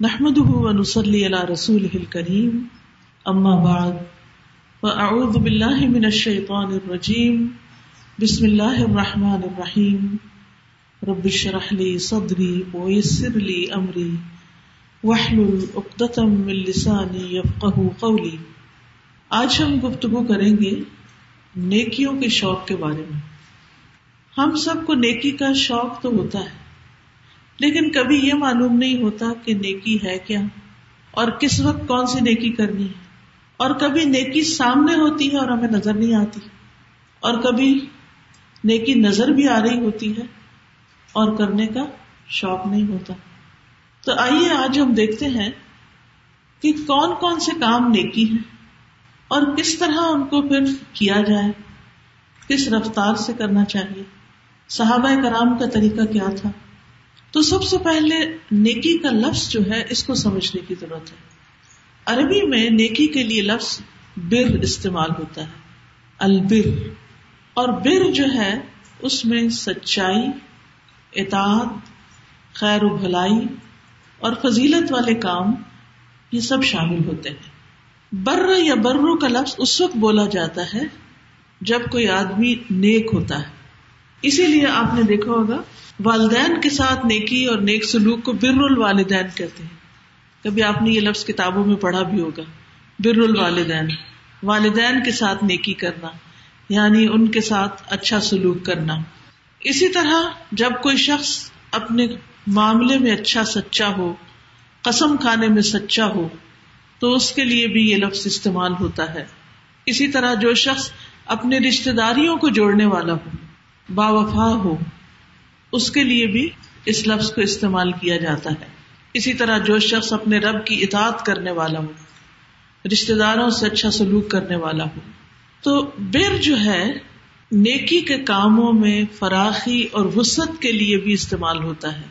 نحمد ونسلی علی رسول الکریم اما بعد فاعوذ باللہ من الشیطان الرجیم بسم اللہ الرحمن الرحیم رب شرح لی صدری ویسر لی امری وحلل اقدتم من لسانی یفقہ قولی آج ہم گفتگو کریں گے نیکیوں کے شوق کے بارے میں۔ ہم سب کو نیکی کا شوق تو ہوتا ہے لیکن کبھی یہ معلوم نہیں ہوتا کہ نیکی ہے کیا اور کس وقت کون سی نیکی کرنی ہے۔ اور کبھی نیکی سامنے ہوتی ہے اور ہمیں نظر نہیں آتی۔ اور کبھی نیکی نظر بھی آ رہی ہوتی ہے اور کرنے کا شوق نہیں ہوتا۔ تو آئیے آج ہم دیکھتے ہیں کہ کون کون سے کام نیکی ہیں اور کس طرح ان کو پھر کیا جائے، کس رفتار سے کرنا چاہیے۔ صحابہ کرام کا طریقہ کیا تھا؟ تو سب سے پہلے نیکی کا لفظ جو ہے، اس کو سمجھنے کی ضرورت ہے۔ عربی میں نیکی کے لیے لفظ بر استعمال ہوتا ہے۔ البر۔ اور بر جو ہے، اس میں سچائی، اطاعت، خیر و بھلائی اور فضیلت والے کام، یہ سب شامل ہوتے ہیں۔ بر یا برو کا لفظ اس وقت بولا جاتا ہے جب کوئی آدمی نیک ہوتا ہے۔ اسی لیے آپ نے دیکھا ہوگا والدین کے ساتھ نیکی اور نیک سلوک کو بر الوالدین کہتے ہیں۔ کبھی آپ نے یہ لفظ کتابوں میں پڑھا بھی ہوگا۔ بر الوالدین۔ والدین کے ساتھ نیکی کرنا یعنی ان کے ساتھ اچھا سلوک کرنا۔ اسی طرح جب کوئی شخص اپنے معاملے میں اچھا سچا ہو، قسم کھانے میں سچا ہو، تو اس کے لیے بھی یہ لفظ استعمال ہوتا ہے۔ اسی طرح جو شخص اپنے رشتے داریوں کو جوڑنے والا ہو با وفا ہو اس کے لیے بھی اس لفظ کو استعمال کیا جاتا ہے۔ اسی طرح جو شخص اپنے رب کی اطاعت کرنے والا ہو رشتے داروں سے اچھا سلوک کرنے والا ہو، تو بر جو ہے، نیکی کے کاموں میں فراخی اور وسط کے لیے بھی استعمال ہوتا ہے۔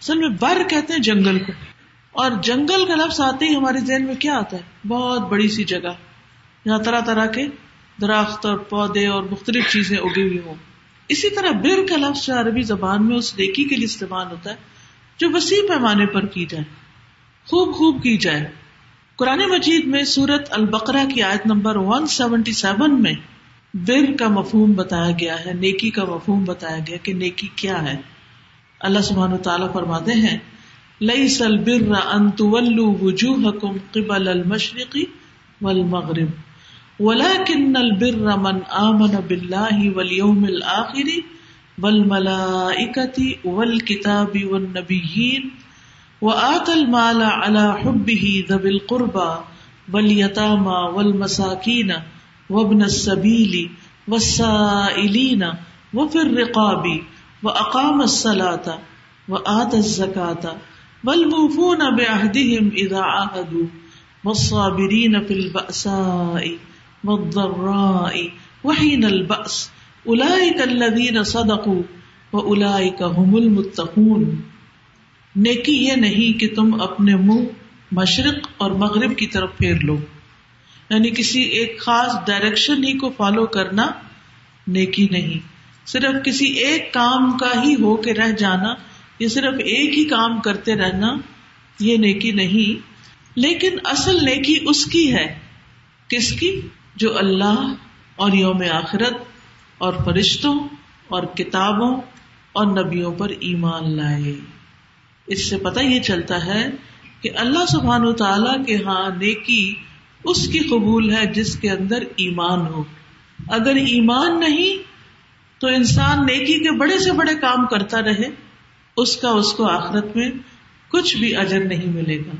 اصل میں بر کہتے ہیں جنگل کو۔ اور جنگل کا لفظ آتے ہی ہمارے ذہن میں کیا آتا ہے؟ بہت بڑی سی جگہ۔ جہاں طرح طرح کے درخت اور پودے اور مختلف چیزیں اگی ہوئی ہوں۔ اسی طرح بر کا لفظ عربی زبان میں اس نیکی کے لیے استعمال ہوتا ہے، جو وسیع پیمانے پر کی جائے، خوب خوب کی جائے۔ قرآن مجید میں سورت البقرا کی آیت نمبر ون سیونٹی سیون میں بر کا مفہوم بتایا گیا ہے، نیکی کا مفہوم بتایا گیا کہ نیکی کیا ہے۔ اللہ سبحان تعالیٰ فرماتے ہیں لئی سل بر انتولو وجوہ کم قبل المشرقی والمغرب۔ ولكن البر من آمن بالله واليوم الآخر والملائكة والكتاب والنبيين وآت المال على حبه ذوي القربى واليتامى والمساكين وابن السبيل والسائلين وفي الرقاب وأقام الصلاة وآت الزكاة والموفون بعهدهم إذا عاهدوا والصابرين في البأساء وحین البس الذین صدقوا واولئک هم المتقون. نیکی یہ نہیں کہ تم اپنے منہ مشرق اور مغرب کی طرف پھیر لو. یعنی کسی ایک خاص ڈائریکشن ہی کو فالو کرنا نیکی نہیں. صرف کسی ایک کام کا ہی ہو کے رہ جانا یا صرف ایک ہی کام کرتے رہنا، یہ نیکی نہیں. لیکن اصل نیکی اس کی ہے. کس کی؟ جو اللہ اور یوم آخرت اور فرشتوں اور کتابوں اور نبیوں پر ایمان لائے۔ اس سے پتہ یہ چلتا ہے کہ اللہ سبحان و تعالی کے ہاں نیکی اس کی قبول ہے جس کے اندر ایمان ہو۔ اگر ایمان نہیں تو انسان نیکی کے بڑے سے بڑے کام کرتا رہے، اس کا اس کو آخرت میں کچھ بھی اجر نہیں ملے گا،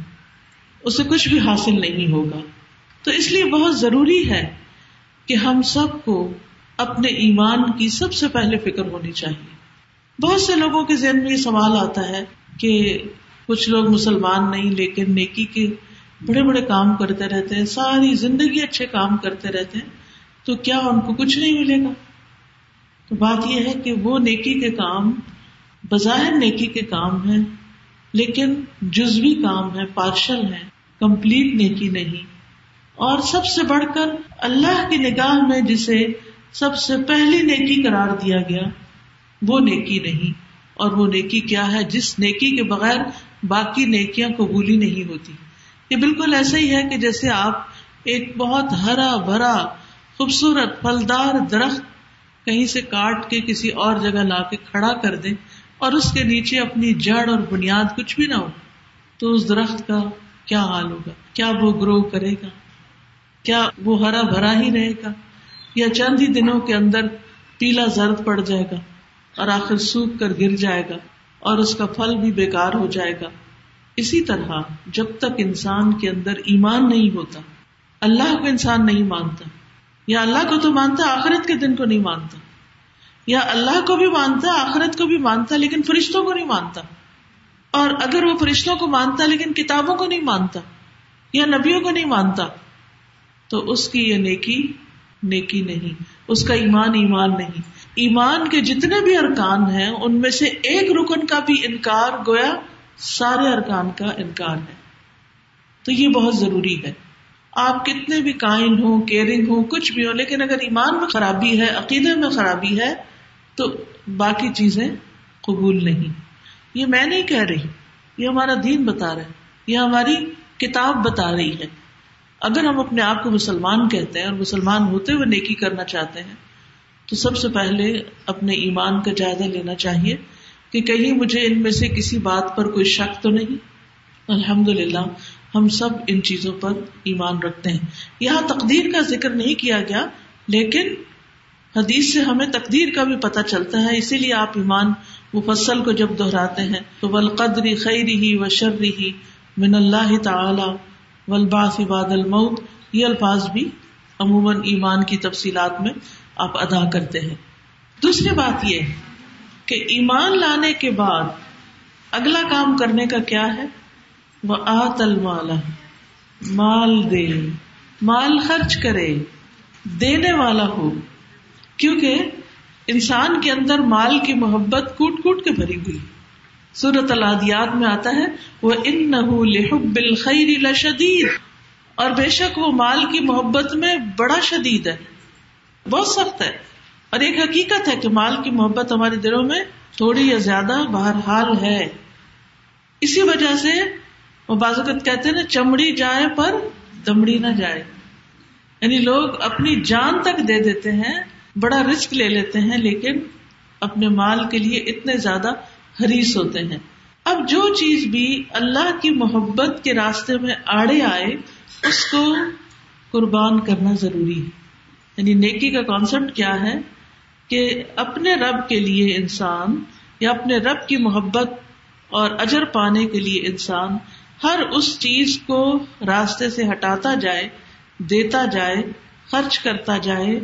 اسے کچھ بھی حاصل نہیں ہوگا۔ تو اس لیے بہت ضروری ہے کہ ہم سب کو اپنے ایمان کی سب سے پہلے فکر ہونی چاہیے۔ بہت سے لوگوں کے ذہن میں یہ سوال آتا ہے کہ کچھ لوگ مسلمان نہیں لیکن نیکی کے بڑے بڑے کام کرتے رہتے ہیں، ساری زندگی اچھے کام کرتے رہتے ہیں، تو کیا ان کو کچھ نہیں ملے گا؟ تو بات یہ ہے کہ وہ نیکی کے کام، بظاہر نیکی کے کام ہیں، لیکن جزوی کام ہے پارشل ہے کمپلیٹ نیکی نہیں۔ اور سب سے بڑھ کر اللہ کی نگاہ میں جسے سب سے پہلی نیکی قرار دیا گیا، وہ نیکی نہیں۔ اور وہ نیکی کیا ہے؟ جس نیکی کے بغیر باقی نیکیاں قبولی نہیں ہوتی۔ یہ بالکل ایسا ہی ہے کہ جیسے آپ ایک بہت ہرا بھرا، خوبصورت، پھلدار درخت کہیں سے کاٹ کے کسی اور جگہ لا کے کھڑا کر دیں اور اس کے نیچے اپنی جڑ اور بنیاد کچھ بھی نہ ہو، تو اس درخت کا کیا حال ہوگا؟ کیا وہ گرو کرے گا؟ کیا وہ ہرا بھرا ہی رہے گا یا چند ہی دنوں کے اندر پیلا زرد پڑ جائے گا اور آخر سوکھ کر گر جائے گا اور اس کا پھل بھی بیکار ہو جائے گا؟ اسی طرح جب تک انسان کے اندر ایمان نہیں ہوتا، اللہ کو انسان نہیں مانتا، یا اللہ کو تو مانتا، آخرت کے دن کو نہیں مانتا، یا اللہ کو بھی مانتا، آخرت کو بھی مانتا، لیکن فرشتوں کو نہیں مانتا۔ اور اگر وہ فرشتوں کو مانتا، لیکن کتابوں کو نہیں مانتا، یا نبیوں کو نہیں مانتا تو اس کی یہ نیکی نیکی نہیں۔ اس کا ایمان ایمان نہیں۔ ایمان کے جتنے بھی ارکان ہیں، ان میں سے ایک رکن کا بھی انکار گویا سارے ارکان کا انکار ہے۔ تو یہ بہت ضروری ہے۔ آپ کتنے بھی کائن ہو کیئرنگ ہو کچھ بھی ہو لیکن اگر ایمان میں خرابی ہے، عقیدے میں خرابی ہے، تو باقی چیزیں قبول نہیں۔ یہ میں نہیں کہہ رہی، یہ ہمارا دین بتا رہا ہے، یہ ہماری کتاب بتا رہی ہے۔ اگر ہم اپنے آپ کو مسلمان کہتے ہیں اور مسلمان ہوتے ہوئے نیکی کرنا چاہتے ہیں، تو سب سے پہلے اپنے ایمان کا جائزہ لینا چاہیے کہ کہیں مجھے ان میں سے کسی بات پر کوئی شک تو نہیں۔ الحمد للہ ہم سب ان چیزوں پر ایمان رکھتے ہیں۔ یہاں تقدیر کا ذکر نہیں کیا گیا، لیکن حدیث سے ہمیں تقدیر کا بھی پتہ چلتا ہے، اسی لیے آپ ایمان مفصل کو جب دہراتے ہیں، تو ولقدری خیری ہی و شرری ہی من اللہ تعالی ولباس بعد الموت، یہ الفاظ بھی عموماً ایمان کی تفصیلات میں آپ ادا کرتے ہیں۔ دوسری بات یہ کہ ایمان لانے کے بعد اگلا کام کرنے کا کیا ہے؟ وہ آت المالا مال دے، مال خرچ کرے، دینے والا ہو۔ کیونکہ انسان کے اندر مال کی محبت کوٹ کوٹ کے بھری ہوئی سورت الادیات میں آتا ہے وہ ان نہ شدید اور بے شک وہ مال کی محبت میں بڑا شدید ہے۔ بہت سخت ہے۔ اور ایک حقیقت ہے کہ مال کی محبت ہمارے دلوں میں تھوڑی یا زیادہ بہرحال ہے۔ اسی وجہ سے وہ بازوقت کہتے ہیں نا، چمڑی جائے پر دمڑی نہ جائے۔ یعنی لوگ اپنی جان تک دے دیتے ہیں، بڑا رسک لے لیتے ہیں، لیکن اپنے مال کے لیے اتنے زیادہ حریص ہوتے ہیں۔ اب جو چیز بھی اللہ کی محبت کے راستے میں آڑے آئے، اس کو قربان کرنا ضروری ہے۔ یعنی نیکی کا کانسیپٹ کیا ہے؟ کہ اپنے رب کے لیے انسان یا اپنے رب کی محبت اور اجر پانے کے لیے انسان ہر اس چیز کو راستے سے ہٹاتا جائے، دیتا جائے، خرچ کرتا جائے،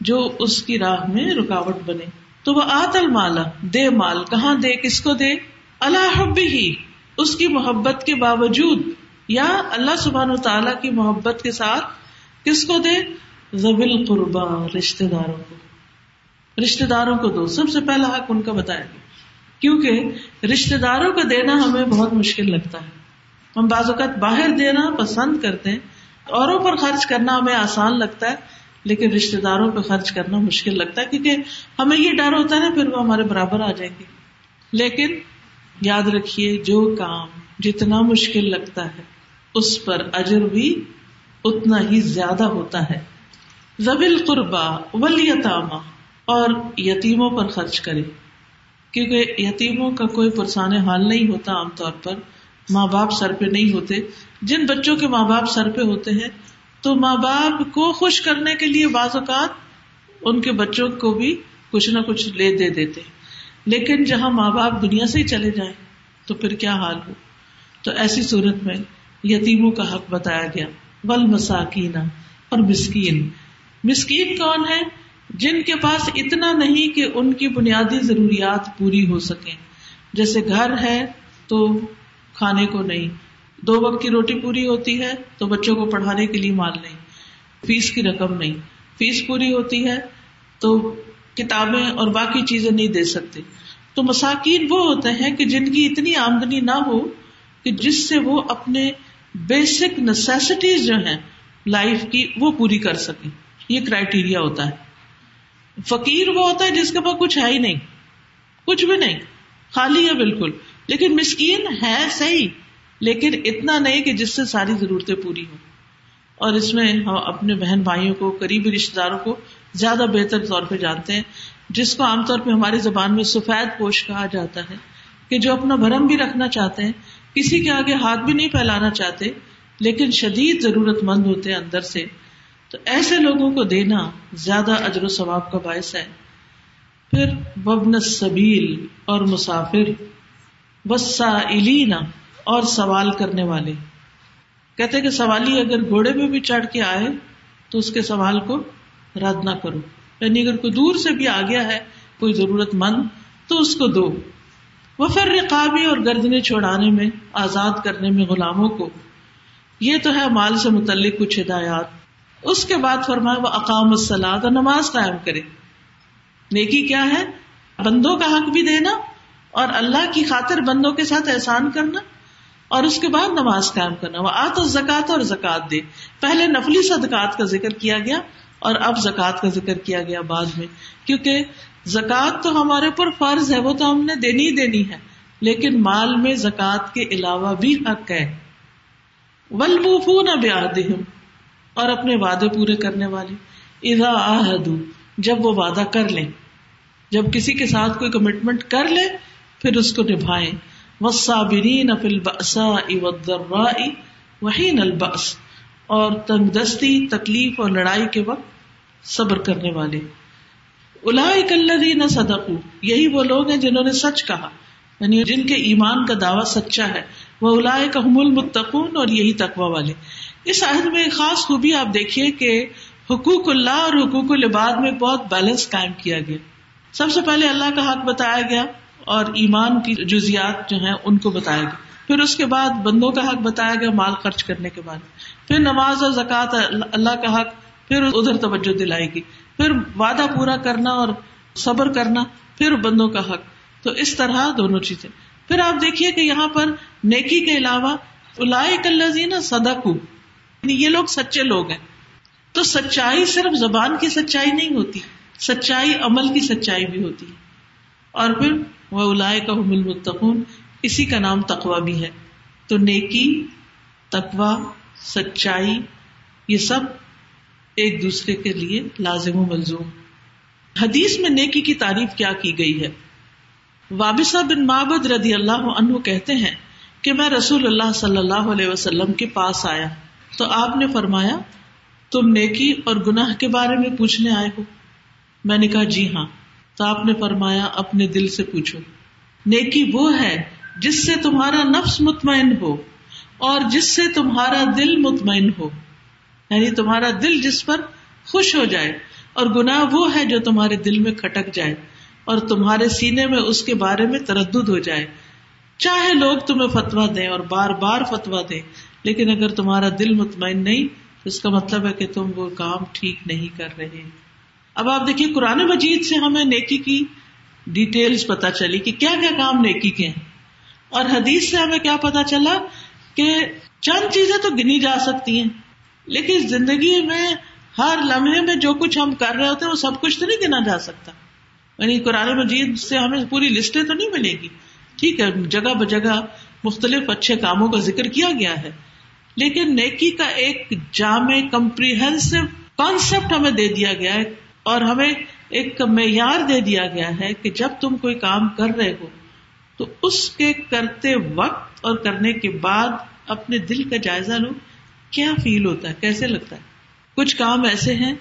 جو اس کی راہ میں رکاوٹ بنے۔ تو وہ آت المالا دے مال، کہاں دے، کس کو دے؟ اللہ حب ہی اس کی محبت کے باوجود، یا اللہ سبحان و تعالی کی محبت کے ساتھ کس کو دے؟ زبل قربا رشتے داروں کو۔ رشتے داروں کو دو۔ سب سے پہلا حق ان کا بتایا گیا۔ کیونکہ رشتے داروں کو دینا ہمیں بہت مشکل لگتا ہے۔ ہم بعض اوقات باہر دینا پسند کرتے ہیں، اوروں پر خرچ کرنا ہمیں آسان لگتا ہے۔ لیکن رشتے داروں پہ خرچ کرنا مشکل لگتا ہے، کیونکہ ہمیں یہ ڈر ہوتا ہے نا، پھر وہ ہمارے برابر آ جائیں گے۔ لیکن یاد رکھیے، جو کام جتنا مشکل لگتا ہے، اس پر اجر بھی اتنا ہی زیادہ ہوتا ہے۔ زبل قربا ولیتامہ اور یتیموں پر خرچ کرے کیونکہ یتیموں کا کوئی پرسان حال نہیں ہوتا عام طور پر، ماں باپ سر پہ نہیں ہوتے۔ جن بچوں کے ماں باپ سر پہ ہوتے ہیں تو ماں باپ کو خوش کرنے کے لیے بعض اوقات ان کے بچوں کو بھی کچھ نہ کچھ لے دے دیتے لیکن جہاں ماں باپ دنیا سے ہی چلے جائیں تو پھر کیا حال ہو؟ تو ایسی صورت میں یتیموں کا حق بتایا گیا۔ بل مساکین اور مسکین۔ مسکین کون ہے جن کے پاس اتنا نہیں کہ ان کی بنیادی ضروریات پوری ہو سکیں۔ جیسے گھر ہے تو کھانے کو نہیں۔ دو وقت کی روٹی پوری ہوتی ہے تو بچوں کو پڑھانے کے لیے مال نہیں، فیس کی رقم نہیں۔ فیس پوری ہوتی ہے تو کتابیں اور باقی چیزیں نہیں دے سکتے۔ تو مساکین وہ ہوتے ہیں کہ جن کی اتنی آمدنی نہ ہو کہ جس سے وہ اپنے بیسک نیسٹیز جو ہیں لائف کی وہ پوری کر سکیں۔ یہ کرائٹیریا ہوتا ہے۔ فقیر وہ ہوتا ہے جس کے پاس کچھ ہے ہی نہیں، کچھ بھی نہیں، خالی ہے بالکل۔ لیکن مسکین ہے صحیح۔ لیکن اتنا نہیں کہ جس سے ساری ضرورتیں پوری ہوں۔ اور اس میں ہم اپنے بہن بھائیوں کو، قریبی رشتے داروں کو زیادہ بہتر طور پہ جانتے ہیں، جس کو عام طور پہ ہماری زبان میں سفید پوش کہا جاتا ہے کہ جو اپنا بھرم بھی رکھنا چاہتے ہیں، کسی کے آگے ہاتھ بھی نہیں پھیلانا چاہتے، لیکن شدید ضرورت مند ہوتے ہیں اندر سے۔ تو ایسے لوگوں کو دینا زیادہ اجر و ثواب کا باعث ہے۔ پھر وبن سبیل اور مسافر وسائلین اور سوال کرنے والے۔ کہتے کہ سوالی اگر گھوڑے میں بھی چڑھ کے آئے تو اس کے سوال کو رد نہ کرو۔ یعنی اگر کوئی دور سے بھی آ گیا ہے، کوئی ضرورت مند، تو اس کو دو۔ وہ پھر رقابی اور گردنے چھوڑانے میں، آزاد کرنے میں غلاموں کو۔ یہ تو ہے مال سے متعلق کچھ ہدایات۔ اس کے بعد فرمائے وہ اقام السلاد اور نماز قائم کرے۔ نیکی کیا ہے؟ بندوں کا حق بھی دینا اور اللہ کی خاطر بندوں کے ساتھ احسان کرنا۔ اور اس کے بعد نماز قائم کرنا۔ وہ آت زکات اور زکات دے۔ پہلے نفلی صدقات کا ذکر کیا گیا اور اب زکات کا ذکر کیا گیا بعد میں۔ کیونکہ زکات تو ہمارے اوپر فرض ہے، وہ تو ہم نے دینی ہی دینی ہے۔ لیکن مال میں زکات کے علاوہ بھی حق ہے۔ ولبوفون بیاہدہم اور اپنے وعدے پورے کرنے والے۔ اذا آہدو جب وہ وعدہ کر لیں۔ جب کسی کے ساتھ کوئی کمٹمنٹ کر لے پھر اس کو نبھائیں۔ والصابرین فی البأساء والضراء وحین البأس، اور تنگ دستی تکلیف اور لڑائی کے وقت صبر کرنے والے۔ اولئک الذین صدقوا، یہی وہ لوگ ہیں جنہوں نے سچ کہا یعنی جن کے ایمان کا دعویٰ سچا ہے۔ وہ الاائے کا المتقون، اور یہی تقوا والے۔ اس عہد میں ایک خاص خوبی آپ دیکھیے کہ حقوق اللہ اور حقوق العباد میں بہت بیلنس قائم کیا گیا۔ سب سے پہلے اللہ کا حق بتایا گیا۔ اور ایمان کی جزیات جو ہیں ان کو بتایا گیا پھر اس کے بعد بندوں کا حق بتایا گیا مال خرچ کرنے کے بعد۔ پھر نماز اور زکوٰۃ اللہ کا حق، پھر ادھر توجہ دلائے گی پھر وعدہ پورا کرنا اور صبر کرنا، پھر بندوں کا حق۔ تو اس طرح دونوں چیزیں۔ پھر آپ دیکھیے کہ یہاں پر نیکی کے علاوہ الزین صدقو یعنی یہ لوگ سچے لوگ ہیں۔ تو سچائی صرف زبان کی سچائی نہیں ہوتی، سچائی عمل کی سچائی بھی ہوتی ہے۔ اور پھر وہ الائے کا اسی کا نام تقوا بھی ہے۔ تو نیکی تقوا سچائی، یہ سب ایک دوسرے کے لیے لازم و ملزوم۔ حدیث میں نیکی کی تعریف کیا کی گئی ہے؟ وابسا بن مابد رضی اللہ عنہ کہتے ہیں کہ میں رسول اللہ صلی اللہ علیہ وسلم کے پاس آیا۔ تو آپ نے فرمایا، تم نیکی اور گناہ کے بارے میں پوچھنے آئے ہو؟ میں نے کہا جی ہاں۔ تو آپ نے فرمایا، اپنے دل سے پوچھو۔ نیکی وہ ہے جس سے تمہارا نفس مطمئن ہو اور جس سے تمہارا دل مطمئن ہو۔ یعنی تمہارا دل جس پر خوش ہو جائے اور گناہ وہ ہے جو تمہارے دل میں کھٹک جائے اور تمہارے سینے میں اس کے بارے میں تردد ہو جائے۔ چاہے لوگ تمہیں فتوا دیں اور بار بار فتوا دیں، لیکن اگر تمہارا دل مطمئن نہیں، تو اس کا مطلب ہے کہ تم وہ کام ٹھیک نہیں کر رہے۔ اب آپ دیکھیے قرآن مجید سے ہمیں نیکی کی ڈیٹیلز پتا چلی کہ کیا کیا کام نیکی کے ہیں۔ اور حدیث سے ہمیں کیا پتا چلا کہ چند چیزیں تو گنی جا سکتی ہیں، لیکن زندگی میں ہر لمحے میں جو کچھ ہم کر رہے ہوتے ہیں، وہ سب کچھ تو نہیں گنا جا سکتا۔ یعنی قرآن مجید سے ہمیں پوری لسٹیں تو نہیں ملے گی۔ ٹھیک ہے، جگہ بجگہ مختلف اچھے کاموں کا ذکر کیا گیا ہے، لیکن نیکی کا ایک جامع کمپریہنسو کانسیپٹ ہمیں دے دیا گیا ہے۔ اور ہمیں ایک معیار دے دیا گیا ہے کہ جب تم کوئی کام کر رہے ہو، تو اس کے کرتے وقت اور کرنے کے بعد اپنے دل کا جائزہ لو۔ کیا فیل ہوتا ہے؟ کیسے لگتا ہے؟ کچھ کام ایسے ہیں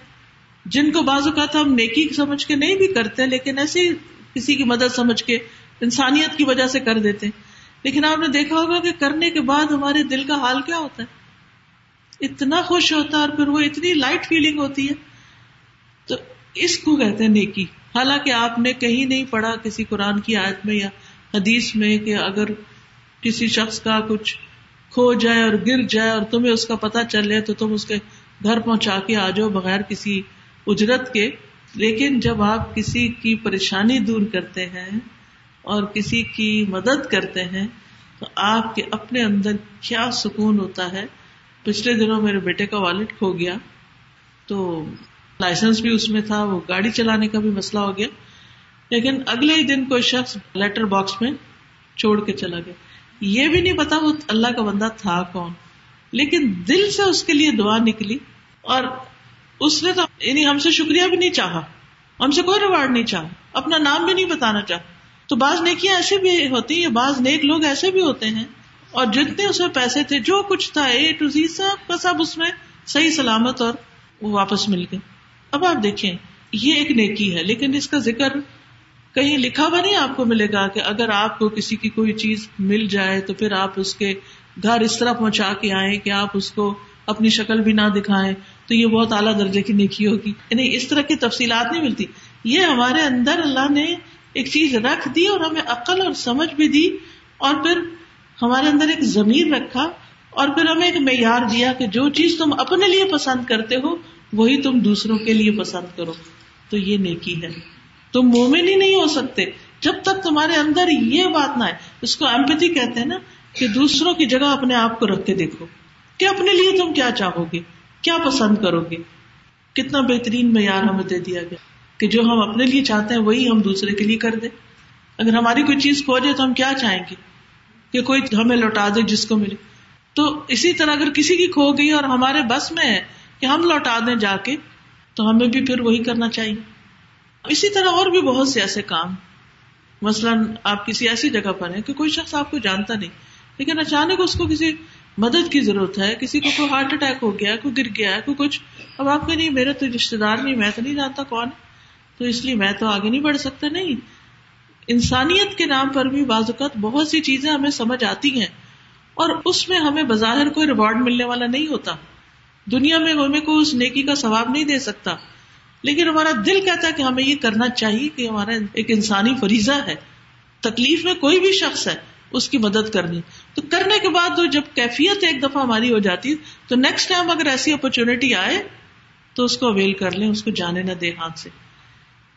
جن کو بعض اوقات ہم نیکی سمجھ کے نہیں بھی کرتے، لیکن ایسے کسی کی مدد سمجھ کے انسانیت کی وجہ سے کر دیتے لیکن آپ نے دیکھا ہوگا کہ کرنے کے بعد ہمارے دل کا حال کیا ہوتا ہے؟ اتنا خوش ہوتا ہے اور پھر وہ اتنی لائٹ فیلنگ ہوتی ہے۔ اس کو کہتے ہیں نیکی۔ حالانکہ آپ نے کہیں نہیں پڑھا کسی قرآن کی آیت میں یا حدیث میں کہ اگر کسی شخص کا کچھ کھو جائے اور گر جائے اور تمہیں اس کا پتا چل جائے تو تم اس کے گھر پہنچا کے آ جاؤ بغیر کسی اجرت کے۔ لیکن جب آپ کسی کی پریشانی دور کرتے ہیں اور کسی کی مدد کرتے ہیں تو آپ کے اپنے اندر کیا سکون ہوتا ہے۔ پچھلے دنوں میرے بیٹے کا والٹ کھو گیا تو لائسنس بھی اس میں تھا، وہ گاڑی چلانے کا بھی مسئلہ ہو گیا۔ لیکن اگلے ہی دن کوئی شخص لیٹر باکس میں چھوڑ کے چلا گیا۔ یہ بھی نہیں پتا وہ اللہ کا بندہ تھا کون۔ لیکن دل سے اس کے لیے دعا نکلی اور اس نے تو یعنی ہم سے شکریہ بھی نہیں چاہا۔ ہم سے کوئی ریوارڈ نہیں چاہا۔ اپنا نام بھی نہیں بتانا چاہا۔ تو بعض نیکیاں ایسے بھی ہوتی ہیں بعض نیک لوگ ایسے بھی ہوتے ہیں۔ اور جتنے اس میں پیسے تھے، جو کچھ تھا اے ٹو زی سب کا سب اس میں صحیح سلامت اور وہ واپس مل گئے۔ اب آپ دیکھیں، یہ ایک نیکی ہے، لیکن اس کا ذکر کہیں لکھا ہوا نہیں آپ کو ملے گا کہ اگر آپ کو کسی کی کوئی چیز مل جائے تو پھر آپ اس کے گھر اس طرح پہنچا کے آئے کہ آپ اس کو اپنی شکل بھی نہ دکھائیں، تو یہ بہت اعلیٰ درجے کی نیکی ہوگی۔ یعنی اس طرح کی تفصیلات نہیں ملتی۔ یہ ہمارے اندر اللہ نے ایک چیز رکھ دی اور ہمیں عقل اور سمجھ بھی دی اور پھر ہمارے اندر ایک زمین رکھا اور پھر ہمیں ایک معیار دیا کہ جو چیز تم اپنے لیے پسند کرتے ہو وہی تم دوسروں کے لیے پسند کرو۔ تو یہ نیکی ہے۔ تم مومن ہی نہیں ہو سکتے۔ جب تک تمہارے اندر یہ بات نہ آئے، اس کو ایمپتی کہتے ہیں نا کہ دوسروں کی جگہ اپنے آپ کو رکھ کے دیکھو۔ کہ اپنے لیے تم کیا چاہو گے؟ کیا پسند کرو گے؟ کتنا بہترین معیار ہمیں دے دیا گیا کہ جو ہم اپنے لیے چاہتے ہیں، وہی ہم دوسرے کے لیے کر دیں۔ اگر ہماری کوئی چیز کھو جائے تو ہم کیا چاہیں گے؟ کہ کوئی ہمیں لوٹا دے جس کو ملے۔ تو اسی طرح اگر کسی کی کھو گئی اور ہمارے بس میں ہے کہ ہم لوٹا دیں جا کے، تو ہمیں بھی پھر وہی کرنا چاہیے۔ اسی طرح اور بھی بہت سے ایسے کام۔ مثلاً آپ کسی ایسی جگہ پر ہیں کہ کوئی شخص آپ کو جانتا نہیں، لیکن اچانک اس کو کسی مدد کی ضرورت ہے، کسی کو کوئی ہارٹ اٹیک ہو گیا، کوئی گر گیا ہے کوئی کچھ۔ اب آپ کے نہیں میرے تو رشتے دار نہیں، میں تو نہیں جانتا کون تو اس لیے میں تو آگے نہیں بڑھ سکتا، نہیں۔ انسانیت کے نام پر بھی بعض اوقات بہت سی چیزیں ہمیں سمجھ آتی ہیں، اور اس میں ہمیں بظاہر کوئی ریوارڈ ملنے والا نہیں ہوتا۔ دنیا میں ہمیں کوئی اس نیکی کا ثواب نہیں دے سکتا۔ لیکن ہمارا دل کہتا ہے کہ ہمیں یہ کرنا چاہیے کہ ہمارا ایک انسانی فریضہ ہے۔ تکلیف میں کوئی بھی شخص ہے، اس کی مدد کرنی۔ تو کرنے کے بعد جب کیفیت ایک دفعہ ہماری ہو جاتی، تو نیکسٹ ٹائم اگر ایسی اپرچونٹی آئے، تو اس کو اویل کر لیں، اس کو جانے نہ دے ہاتھ سے۔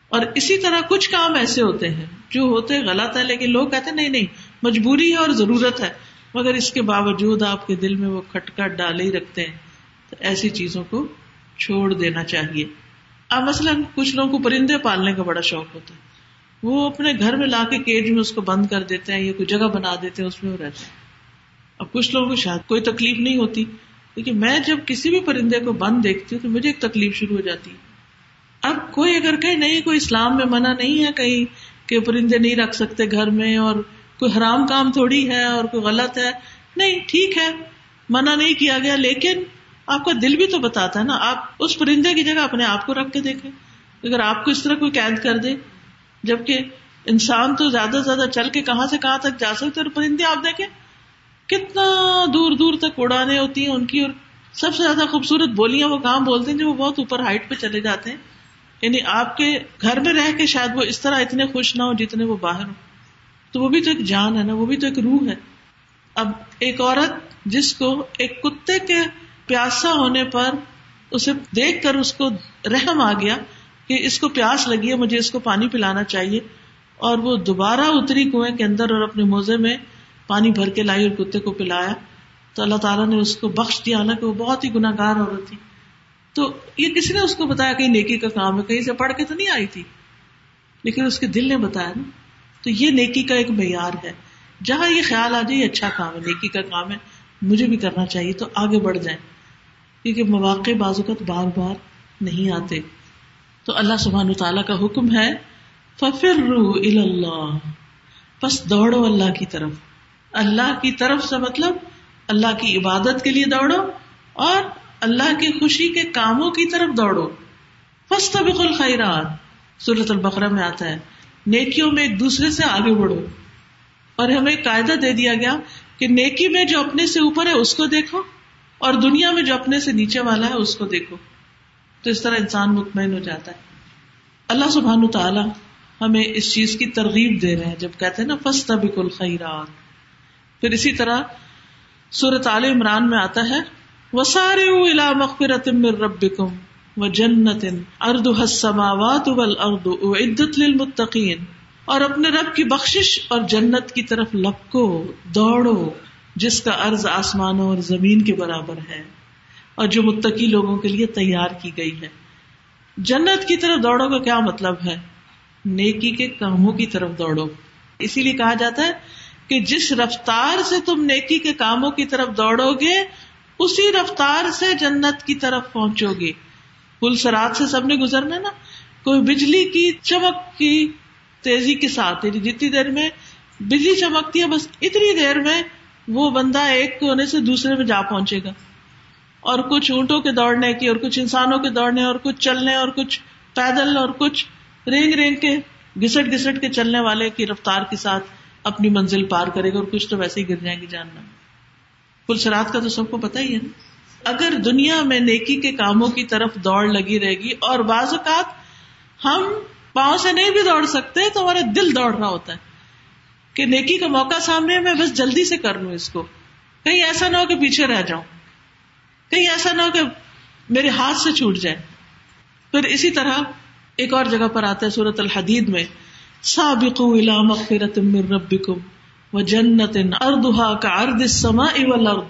اور اسی طرح کچھ کام ایسے ہوتے ہیں جو ہوتے غلط ہے لیکن لوگ کہتے ہیں، نہیں نہیں، مجبوری ہے اور ضرورت ہے۔ مگر اس کے باوجود آپ کے دل میں وہ کھٹکٹ ڈالے ہی رکھتے ہیں۔ ایسی چیزوں کو چھوڑ دینا چاہیے۔ اب مثلاً کچھ لوگوں کو پرندے پالنے کا بڑا شوق ہوتا ہے۔ وہ اپنے گھر میں لا کے کیج میں اس کو بند کر دیتے ہیں یا کوئی جگہ بنا دیتے ہیں اس میں وہ رہتے ہیں اب کچھ لوگوں کو شاید کوئی تکلیف نہیں ہوتی، لیکن میں جب کسی بھی پرندے کو بند دیکھتی ہوں تو مجھے ایک تکلیف شروع ہو جاتی ہے۔ اب کوئی اگر کہ نہیں، کوئی اسلام میں منع نہیں ہے کہیں کہ پرندے نہیں رکھ سکتے گھر میں اور کوئی حرام کام تھوڑی ہے اور کوئی غلط ہے۔ نہیں، ٹھیک ہے، منع نہیں کیا گیا، لیکن آپ کا دل بھی تو بتاتا ہے نا، آپ اس پرندے کی جگہ اپنے آپ کو رکھ کے دیکھیں۔ اگر آپ کو اس طرح کوئی قید کر دے، جبکہ انسان تو زیادہ سے زیادہ چل کے کہاں سے کہاں تک جا سکتے اور پرندے آپ دیکھیں کتنا دور دور تک اڑانے ہوتی ہیں ان کی، اور سب سے زیادہ خوبصورت بولیاں وہ کہاں بولتے ہیں جو وہ بہت اوپر ہائٹ پہ چلے جاتے ہیں۔ یعنی آپ کے گھر میں رہ کے شاید وہ اس طرح اتنے خوش نہ ہو جتنے وہ باہر ہو تو وہ بھی تو ایک جان ہے نا، وہ بھی تو ایک روح ہے۔ اب ایک عورت جس کو ایک کتے کے پیاسا ہونے پر اسے دیکھ کر اس کو رحم آ گیا کہ اس کو پیاس لگی ہے، مجھے اس کو پانی پلانا چاہیے۔ اور وہ دوبارہ اتری کنویں کے اندر اور اپنے موزے میں پانی بھر کے لائی اور کتے کو پلایا۔ تو اللہ تعالیٰ نے اس کو بخش دیا، حالانکہ وہ بہت ہی گناہ گار عورت تھی۔ تو یہ کسی نے اس کو بتایا کہ نیکی کا کام ہے، کہیں سے پڑھ کے تو نہیں آئی تھی۔ لیکن اس کے دل نے بتایا نا۔ تو یہ نیکی کا ایک معیار ہے۔ جہاں یہ خیال آ جائے، یہ اچھا کام ہے، نیکی کا کام ہے، مجھے بھی کرنا چاہیے تو آگے بڑھ جائیں۔ کیونکہ مواقع بازوقت بار بار نہیں آتے۔ تو اللہ سبحان تعالیٰ کا حکم ہے ففر روح اللہ بس دوڑو اللہ کی طرف۔ اللہ کی طرف سے مطلب اللہ کی عبادت کے لیے دوڑو اور اللہ کی خوشی کے کاموں کی طرف دوڑو۔ بس طبق الخیرات صورت البقرہ میں آتا ہے، نیکیوں میں ایک دوسرے سے آگے بڑھو۔ اور ہمیں قاعدہ دے دیا گیا کہ نیکی میں جو اپنے سے اوپر ہے، اس کو دیکھو۔ اور دنیا میں جو اپنے سے نیچے والا ہے اس کو دیکھو۔ تو اس طرح انسان مطمئن ہو جاتا ہے۔ اللہ سبحان تعالیٰ ہمیں اس چیز کی ترغیب دے رہے ہیں۔ جب کہتے ہیں نا فسط بک الخیرات پھر اسی طرح سورت عال عمران میں آتا ہے وہ سارے مغفرت من ربکم و جنت ارد السماوات والارض اعدت للمتقین۔ اور اپنے رب کی بخشش اور جنت کی طرف لپکو، دوڑو۔ جس کا ارض آسمانوں اور زمین کے برابر ہے اور جو متقی لوگوں کے لیے تیار کی گئی ہے۔ جنت کی طرف دوڑو کا کیا مطلب ہے؟ نیکی کے کاموں کی طرف دوڑو۔ اسی لیے کہا جاتا ہے کہ جس رفتار سے تم نیکی کے کاموں کی طرف دوڑو گے، اسی رفتار سے جنت کی طرف پہنچو گے۔ پل سرات سے سب نے گزرنا نا؟ کوئی بجلی کی چمک کی تیزی کے ساتھ یعنی جتنی دیر میں بجلی چمکتی ہے، بس اتنی دیر میں وہ بندہ ایک کونے سے دوسرے میں جا پہنچے گا۔ اور کچھ اونٹوں کے دوڑنے کی، اور کچھ انسانوں کے دوڑنے، اور کچھ چلنے، اور کچھ پیدل، اور کچھ رینگ رینگ کے گسٹ گسٹ کے چلنے والے کی رفتار کے ساتھ اپنی منزل پار کرے گا، اور کچھ تو ویسے ہی گر جائیں گے جاننا پلسرات کا تو سب کو پتا ہی ہے نا۔ اگر دنیا میں نیکی کے کاموں کی طرف دوڑ لگی رہے گی، اور بعض اوقات ہم پاؤں سے نہیں بھی دوڑ سکتے، تو ہمارا دل دوڑ رہا ہوتا ہے۔ کہ نیکی کا موقع سامنے میں بس جلدی سے کر لوں اس کو۔ کہیں ایسا نہ ہو کہ پیچھے رہ جاؤں۔ کہیں ایسا نہ ہو کہ میرے ہاتھ سے چھوٹ جائے۔ پھر اسی طرح ایک اور جگہ پر آتا ہے سورت الحدید میں، سابقوا الى مغفرة من ربكم وجنة ارضها كعرض السماء والارض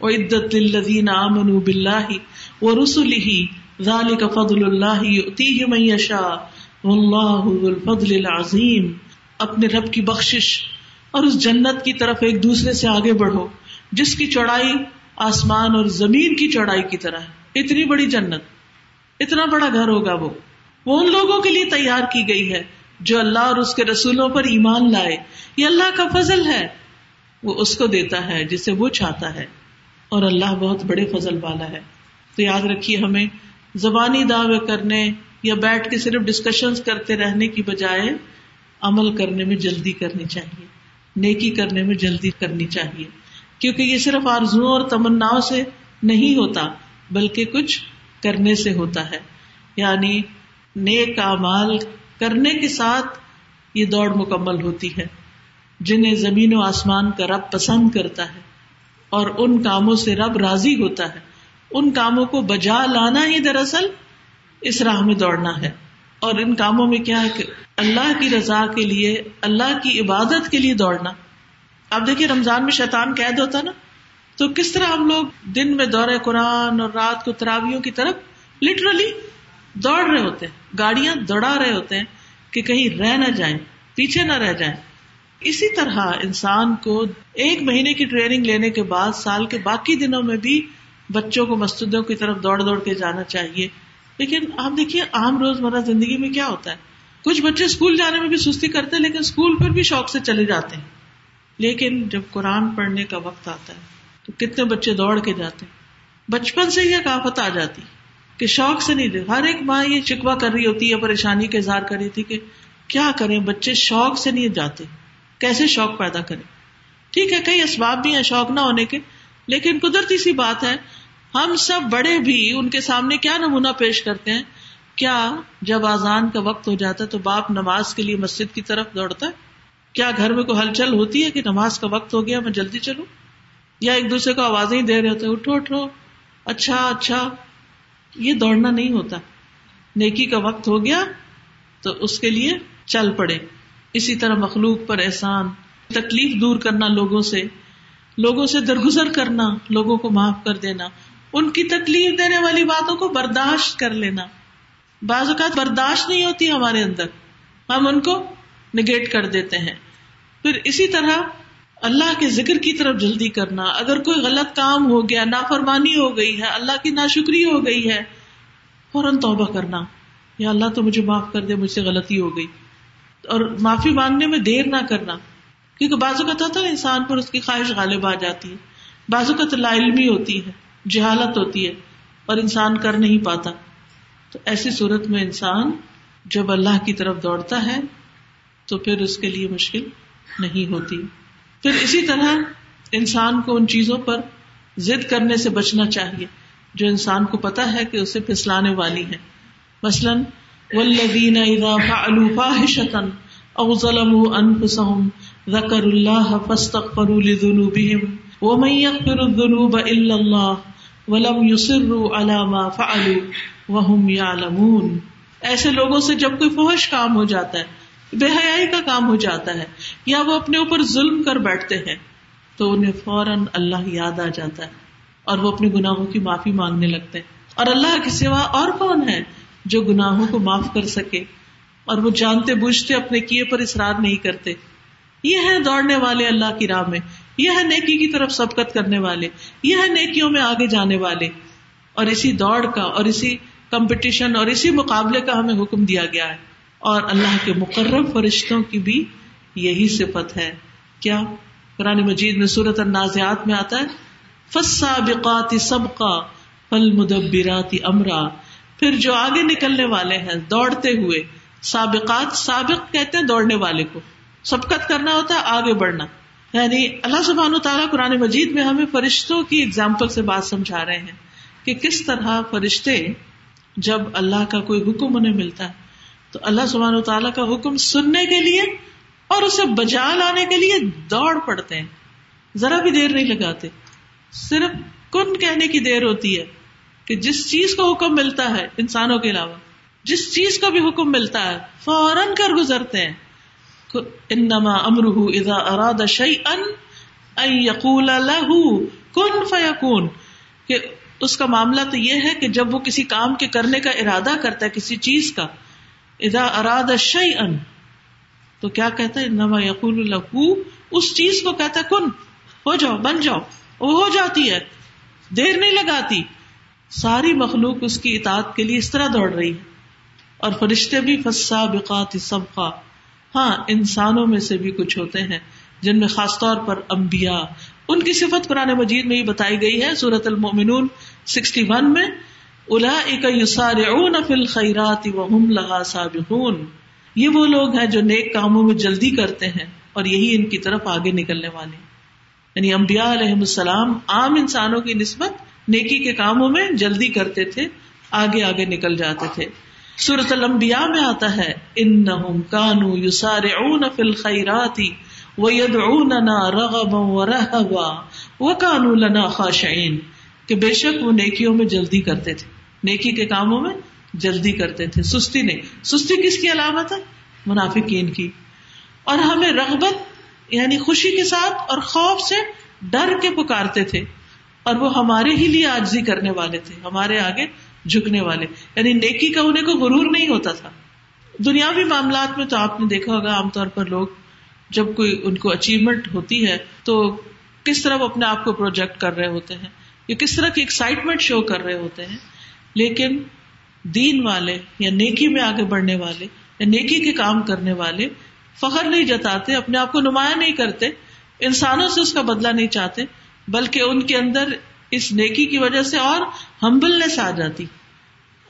وعدت للذين آمنوا بالله ورسله ذلك فضل الله يؤتيه من يشاء والله ذو الفضل العظيم اپنے رب کی بخشش اور اس جنت کی طرف ایک دوسرے سے آگے بڑھو، جس کی چوڑائی آسمان اور زمین کی چوڑائی کی طرح ہے۔ اتنی بڑی جنت، اتنا بڑا گھر ہوگا وہ۔ وہ ان لوگوں کے لیے تیار کی گئی ہے جو اللہ اور اس کے رسولوں پر ایمان لائے۔ یہ اللہ کا فضل ہے۔ وہ اس کو دیتا ہے جسے وہ چاہتا ہے۔ اور اللہ بہت بڑے فضل والا ہے۔ تو یاد رکھیے ہمیں زبانی دعوے کرنے یا بیٹھ کے صرف ڈسکشن کرتے رہنے کی بجائے عمل کرنے میں جلدی کرنی چاہیے۔ نیکی کرنے میں جلدی کرنی چاہیے۔ کیونکہ یہ صرف آرزو اور تمنا سے نہیں ہوتا، بلکہ کچھ کرنے سے ہوتا ہے۔ یعنی نیک مال کرنے کے ساتھ یہ دوڑ مکمل ہوتی ہے۔ جنہیں زمین و آسمان کا رب پسند کرتا ہے اور ان کاموں سے رب راضی ہوتا ہے، ان کاموں کو بجا لانا ہی دراصل اس راہ میں دوڑنا ہے۔ اور ان کاموں میں کیا ہے کہ اللہ کی رضا کے لیے، اللہ کی عبادت کے لیے دوڑنا۔ اب دیکھیے رمضان میں شیطان قید ہوتا نا۔ تو کس طرح ہم لوگ دن میں دورے قرآن اور رات کو تراویوں کی طرف لٹرلی دوڑ رہے ہوتے ہیں، گاڑیاں دوڑا رہے ہوتے ہیں کہ کہیں رہ نہ جائیں، پیچھے نہ رہ جائیں۔ اسی طرح انسان کو ایک مہینے کی ٹریننگ لینے کے بعد سال کے باقی دنوں میں بھی بچوں کو مسجدوں کی طرف دوڑ دوڑ کے جانا چاہیے۔ لیکن آپ دیکھیے، عام روز مرہ زندگی میں کیا ہوتا ہے؟ کچھ بچے اسکول جانے میں بھی سستی کرتے ہیں، لیکن اسکول پر بھی شوق سے چلے جاتے ہیں۔ لیکن جب قرآن پڑھنے کا وقت آتا ہے، تو کتنے بچے دوڑ کے جاتے ہیں۔ بچپن سے یہ کہافت آ جاتی کہ شوق سے نہیں ہر ایک ماں یہ چکوا کر رہی ہوتی ہے، پریشانی کا اظہار کر رہی تھی کہ کیا کریں؟ بچے شوق سے نہیں جاتے۔ کیسے شوق پیدا کریں؟ ٹھیک ہے، کئی اسباب بھی ہیں شوق نہ ہونے کے، لیکن قدرتی سی بات ہے ہم سب بڑے بھی ان کے سامنے کیا نمونہ پیش کرتے ہیں؟ کیا جب آزان کا وقت ہو جاتا ہے تو باپ نماز کے لیے مسجد کی طرف دوڑتا ہے؟ کیا گھر میں کوئی ہلچل ہوتی ہے کہ نماز کا وقت ہو گیا، میں جلدی چلوں؟ یا ایک دوسرے کو آوازیں ہی دے رہے ہوتے اٹھو اٹھو اچھا اچھا۔ یہ دوڑنا نہیں ہوتا۔ نیکی کا وقت ہو گیا تو اس کے لیے چل پڑے۔ اسی طرح مخلوق پر احسان، تکلیف دور کرنا لوگوں سے لوگوں سے درگزر کرنا، لوگوں کو معاف کر دینا۔ ان کی تکلیف دینے والی باتوں کو برداشت کر لینا۔ بعض اوقات برداشت نہیں ہوتی ہمارے اندر۔ ہم ان کو نگیٹ کر دیتے ہیں۔ پھر اسی طرح اللہ کے ذکر کی طرف جلدی کرنا۔ اگر کوئی غلط کام ہو گیا، نافرمانی ہو گئی ہے، اللہ کی ناشکری ہو گئی ہے، فوراً توبہ کرنا۔ یا اللہ تو مجھے معاف کر دے، مجھ سے غلطی ہو گئی۔ اور معافی مانگنے میں دیر نہ کرنا۔ کیونکہ بازو کا ہوتا ہے انسان پر اس کی خواہش غالب آ جاتی ہے۔ بازو کا تو لا علمی ہوتی ہے۔ جہالت ہوتی ہے اور انسان کر نہیں پاتا۔ تو ایسی صورت میں انسان جب اللہ کی طرف دوڑتا ہے، تو پھر اس کے لیے مشکل نہیں ہوتی۔ پھر اسی طرح انسان کو ان چیزوں پر ضد کرنے سے بچنا چاہیے۔ جو انسان کو پتا ہے کہ اسے پھسلانے والی ہے۔ مثلاً ولدین او ظلموا انفسهم ذکر اللہ فاستغفروا لذنوبهم ومن يغفر الذنوب الا الله ولم ایسے لوگوں سے جب کوئی فحش کام ہو جاتا ہے، بے حیائی کا کام ہو جاتا ہے، یا وہ اپنے اوپر ظلم کر بیٹھتے ہیں، تو انہیں فوراً اللہ یاد آ جاتا ہے اور وہ اپنے گناہوں کی معافی مانگنے لگتے ہیں۔ اور اللہ کے سوا اور کون ہے جو گناہوں کو معاف کر سکے؟ اور وہ جانتے بوجھتے اپنے کیے پر اصرار نہیں کرتے۔ یہ ہے دوڑنے والے اللہ کی راہ میں۔ یہ ہے نیکی کی طرف سبقت کرنے والے، یہ ہے نیکیوں میں آگے جانے والے۔ اور اسی دوڑ کا، اور اسی کمپٹیشن، اور اسی مقابلے کا ہمیں حکم دیا گیا ہے۔ اور اللہ کے مقرر فرشتوں کی بھی یہی صفت ہے۔ کیا؟ قرآن مجید میں صورت النازعات میں آتا ہے فسابقات سبقا فالمدبرات امرا پھر جو آگے نکلنے والے ہیں، دوڑتے ہوئے، سابقات، سابق کہتے ہیں دوڑنے والے کو۔ سبقت کرنا ہوتا ہے، آگے بڑھنا۔ یعنی اللہ سبحانہ تعالیٰ قرآن مجید میں ہمیں فرشتوں کی اگزامپل سے بات سمجھا رہے ہیں کہ کس طرح فرشتے جب اللہ کا کوئی حکم انہیں ملتا ہے، تو اللہ سبحانہ تعالیٰ کا حکم سننے کے لیے اور اسے بجا لانے کے لیے دوڑ پڑتے ہیں۔ ذرا بھی دیر نہیں لگاتے۔ صرف کن کہنے کی دیر ہوتی ہے کہ جس چیز کو حکم ملتا ہے انسانوں کے علاوہ، جس چیز کو بھی حکم ملتا ہے، فوراً کر گزرتے ہیں۔ انما امرح اذا اراد شيئا ان يقول له كن فيكون کہ اس کا معاملہ تو یہ ہے کہ جب وہ کسی کام کے کرنے کا ارادہ کرتا ہے، کسی چیز کا، اذا اراد شيئا تو کیا کہتا ہے؟ نما یقول الحو اس چیز کو کہتا ہے، کن، ہو جاؤ، بن جاؤ۔ وہ ہو جاتی ہے، دیر نہیں لگاتی۔ ساری مخلوق اس کی اطاعت کے لیے اس طرح دوڑ رہی ہے۔ اور فرشتے بھی فسا بقات ہاں انسانوں میں سے بھی کچھ ہوتے ہیں، جن میں خاص طور پر امبیا ان کی صفت قرآن مجید میں ہی بتائی گئی ہے سورت المؤمنون سکسٹی ون میں الا یوسار خیرات وهم لها سابقون۔ یہ وہ لوگ ہیں جو نیک کاموں میں جلدی کرتے ہیں اور یہی ان کی طرف آگے نکلنے والے۔ یعنی امبیا علیہ السلام عام انسانوں کی نسبت نیکی کے کاموں میں جلدی کرتے تھے، آگے آگے نکل جاتے تھے۔ سورت المبیا میں آتا ہے ان کانو یوسار اون فل خیراتی ید اوننا رغبا و رہبا و کانو لنا خاشعین. کہ بے شک وہ نیکیوں میں جلدی کرتے تھے۔ نیکی کے کاموں میں جلدی کرتے تھے، سستی نہیں۔ سستی کس کی علامت ہے؟ منافقین کی۔ اور ہمیں رغبت یعنی خوشی کے ساتھ اور خوف سے ڈر کے پکارتے تھے۔ اور وہ ہمارے ہی لیے آجزی کرنے والے تھے۔ ہمارے آگے جھکنے والے۔ یعنی نیکی کا انہیں کو غرور نہیں ہوتا تھا۔ دنیاوی معاملات میں تو آپ نے دیکھا ہوگا عام طور پر لوگ جب کوئی ان کو اچیومنٹ ہوتی ہے تو کس طرح وہ اپنے آپ کو پروجیکٹ کر رہے ہوتے ہیں۔ یا کس طرح کی ایکسائٹمنٹ شو کر رہے ہوتے ہیں۔ لیکن دین والے یا نیکی میں آگے بڑھنے والے یا نیکی کے کام کرنے والے فخر نہیں جتاتے، اپنے آپ کو نمایاں نہیں کرتے، انسانوں سے اس کا بدلہ نہیں چاہتے، بلکہ ان کے اندر اس نیکی کی وجہ سے اور ہمبلنس آ جاتی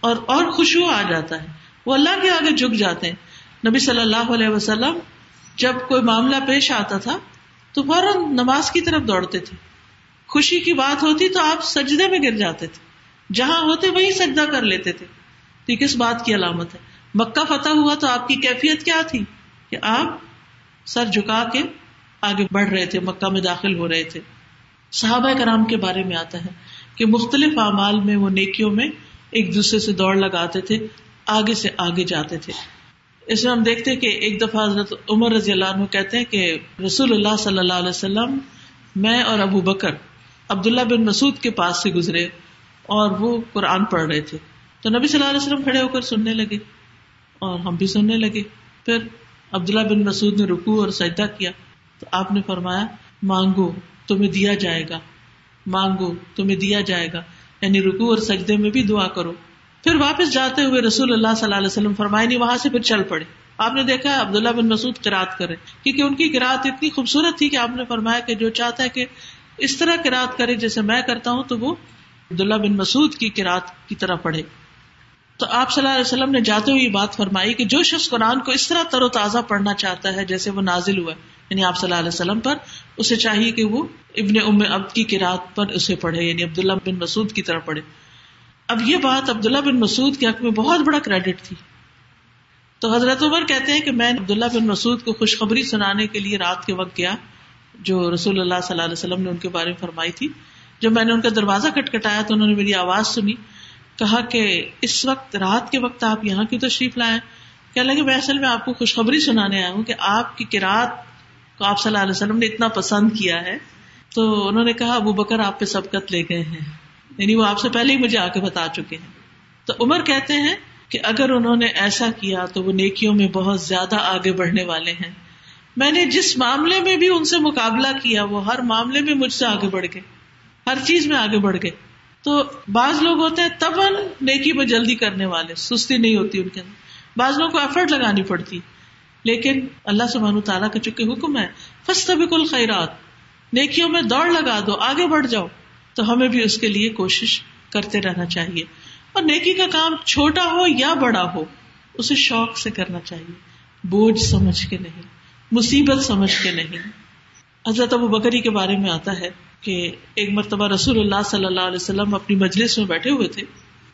اور اور خوشبو آ جاتا ہے۔ وہ اللہ کے آگے جھک جاتے ہیں۔ نبی صلی اللہ علیہ وسلم جب کوئی معاملہ پیش آتا تھا تو فوراً نماز کی طرف دوڑتے تھے۔ خوشی کی بات ہوتی تو آپ سجدے میں گر جاتے تھے۔ جہاں ہوتے وہی سجدہ کر لیتے تھے۔ تو کس بات کی علامت ہے؟ مکہ فتح ہوا تو آپ کی کیفیت کیا تھی؟ کہ آپ سر جھکا کے آگے بڑھ رہے تھے، مکہ میں داخل ہو رہے تھے۔ صحابہ کرام کے بارے میں آتا ہے۔ کہ مختلف اعمال میں وہ نیکیوں میں ایک دوسرے سے دوڑ لگاتے تھے، آگے سے آگے جاتے تھے۔ اس میں ہم دیکھتے کہ ایک دفعہ حضرت عمر رضی اللہ عنہ کہتے ہیں کہ رسول اللہ صلی اللہ علیہ وسلم، میں اور ابو بکر عبداللہ بن مسعود کے پاس سے گزرے اور وہ قرآن پڑھ رہے تھے۔ تو نبی صلی اللہ علیہ وسلم کھڑے ہو کر سننے لگے اور ہم بھی سننے لگے۔ پھر عبداللہ بن مسعود نے رکو اور سجدہ کیا۔ تو آپ نے فرمایا، مانگو، تمہیں دیا جائے گا۔ مانگو، تمہیں دیا جائے گا۔ یعنی رکو اور سجدے میں بھی دعا کرو۔ پھر واپس جاتے ہوئے رسول اللہ صلی اللہ علیہ وسلم فرمائے، نہیں، وہاں سے پھر چل پڑے۔ آپ نے دیکھا عبداللہ بن مسعود کراط کرے، کیونکہ ان کی کراط اتنی خوبصورت تھی کہ آپ نے فرمایا کہ جو چاہتا ہے کہ اس طرح کراط کرے جیسے میں کرتا ہوں، تو وہ عبداللہ بن مسعود کی کراط کی طرح پڑھے۔ تو آپ صلی اللہ علیہ وسلم نے جاتے ہوئے یہ بات فرمائی کہ جو شخص قرآن کو اس طرح تر و تازہ پڑھنا چاہتا ہے جیسے وہ نازل ہوا یعنی آپ صلی اللہ علیہ وسلم پر، اسے چاہیے کہ وہ ابن ام اب کی کراط پر اسے پڑھے یعنی عبداللہ بن مسعود کی طرح پڑھے۔ اب یہ بات عبداللہ بن مسعود کے حق میں بہت بڑا کریڈٹ تھی۔ تو حضرت عمر کہتے ہیں کہ میں عبداللہ بن مسعود کو خوشخبری سنانے کے لیے رات کے وقت گیا، جو رسول اللہ صلی اللہ علیہ وسلم نے ان کے بارے میں فرمائی تھی۔ جب میں نے ان کا دروازہ کٹکھٹایا تو انہوں نے میری آواز سنی۔ کہا کہ اس وقت رات کے وقت آپ یہاں کی تشریف لائے کیا لگے، میں اصل میں آپ کو خوشخبری سنانے آیا ہوں کہ آپ کی کراط کو آپ صلی اللہ علیہ وسلم نے اتنا پسند کیا ہے۔ تو انہوں نے کہا، ابو بکر آپ پہ سبقت لے گئے ہیں۔ یعنی وہ آپ سے پہلے ہی مجھے آ کے بتا چکے ہیں۔ تو عمر کہتے ہیں کہ اگر انہوں نے ایسا کیا تو وہ نیکیوں میں بہت زیادہ آگے بڑھنے والے ہیں۔ میں نے جس معاملے میں بھی ان سے مقابلہ کیا، وہ ہر معاملے میں مجھ سے آگے بڑھ گئے۔ ہر چیز میں آگے بڑھ گئے۔ تو بعض لوگ ہوتے ہیں تب نیکی میں جلدی کرنے والے، سستی نہیں ہوتی ان کے اندر۔ بعض لوگوں کو ایفرٹ لگانی پڑتی۔ لیکن اللہ سبحانہ تعالیٰ کا چونکہ حکم ہے فسٹ کل خیرات نیکیوں میں دوڑ لگا دو، آگے بڑھ جاؤ۔ تو ہمیں بھی اس کے لیے کوشش کرتے رہنا چاہیے۔ اور نیکی کا کام چھوٹا ہو یا بڑا ہو، اسے شوق سے کرنا چاہیے۔ بوجھ سمجھ کے نہیں، مصیبت سمجھ کے نہیں۔ حضرت ابو بکری کے بارے میں آتا ہے کہ ایک مرتبہ رسول اللہ صلی اللہ علیہ وسلم اپنی مجلس میں بیٹھے ہوئے تھے،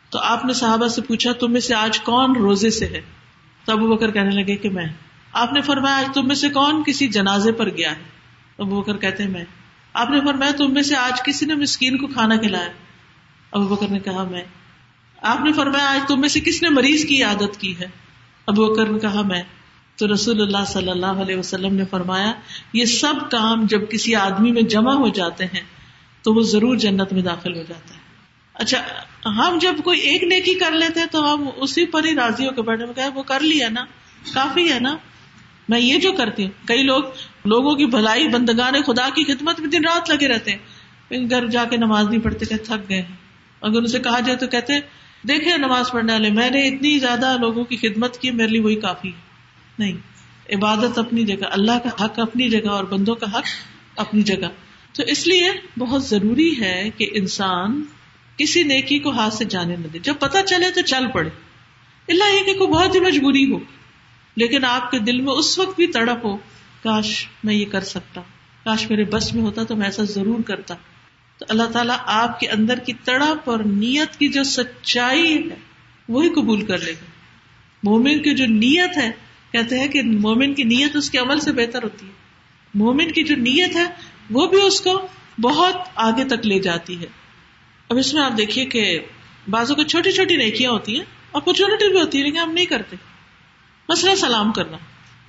تو آپ نے صحابہ سے پوچھا، تم میں سے آج کون روزے سے ہے؟ تو ابو بکر کہنے لگے کہ میں۔ آپ نے فرمایا آج تم میں سے کون کسی جنازے پر گیا ہے؟ ابو بکر کہتے ہیں، میں۔ آپ نے فرمایا، تم میں سے آج کسی نے مسکین کو کھانا کھلایا؟ ابو بکر نے کہا، میں۔ آپ نے فرمایا، آج تم میں سے کس نے مریض کی عادت کی ہے؟ ابو بکر نے کہا، میں۔ تو رسول اللہ صلی اللہ علیہ وسلم نے فرمایا، یہ سب کام جب کسی آدمی میں جمع ہو جاتے ہیں، تو وہ ضرور جنت میں داخل ہو جاتا ہے۔ اچھا ہم جب کوئی ایک نیکی کر لیتے تو ہم اسی پر ہی راضی ہو کے بیٹھے میں کہ وہ کر لیا نا، کافی ہے نا۔ میں یہ جو کرتی ہوں، کئی لوگ لوگوں کی بھلائی، بندگان خدا کی خدمت میں دن رات لگے رہتے ہیں۔ گھر جا کے نماز نہیں پڑھتے کہ تھک گئے ہیں۔ اگر اسے کہا جائے تو کہتے دیکھے نماز پڑھنے والے، میں نے اتنی زیادہ لوگوں کی خدمت کی، میرے لیے وہی کافی ہے۔ نہیں عبادت اپنی جگہ، اللہ کا حق اپنی جگہ اور بندوں کا حق اپنی جگہ۔ تو اس لیے بہت ضروری ہے کہ انسان کسی نیکی کو ہاتھ سے جانے نہ دے۔ جب پتا چلے تو چل پڑے۔ اللہ یہ کہ کوئی بہت ہی مجبوری ہو، لیکن آپ کے دل میں اس وقت بھی تڑپ ہو، کاش میں یہ کر سکتا۔ کاش میرے بس میں ہوتا تو میں ایسا ضرور کرتا۔ تو اللہ تعالیٰ آپ کے اندر کی تڑپ اور نیت کی جو سچائی ہے، وہی قبول کر لے گا۔ مومن کی جو نیت ہے کہتے ہیں کہ مومن کی نیت اس کے عمل سے بہتر ہوتی ہے۔ مومن کی جو نیت ہے، وہ بھی اس کو بہت آگے تک لے جاتی ہے۔ اب اس میں آپ دیکھیے کہ بازو کو چھوٹی چھوٹی نیکیاں ہوتی ہیں اپرچونٹی بھی ہوتی ہے، لیکن ہم نہیں کرتے۔ مسئلہ سلام کرنا۔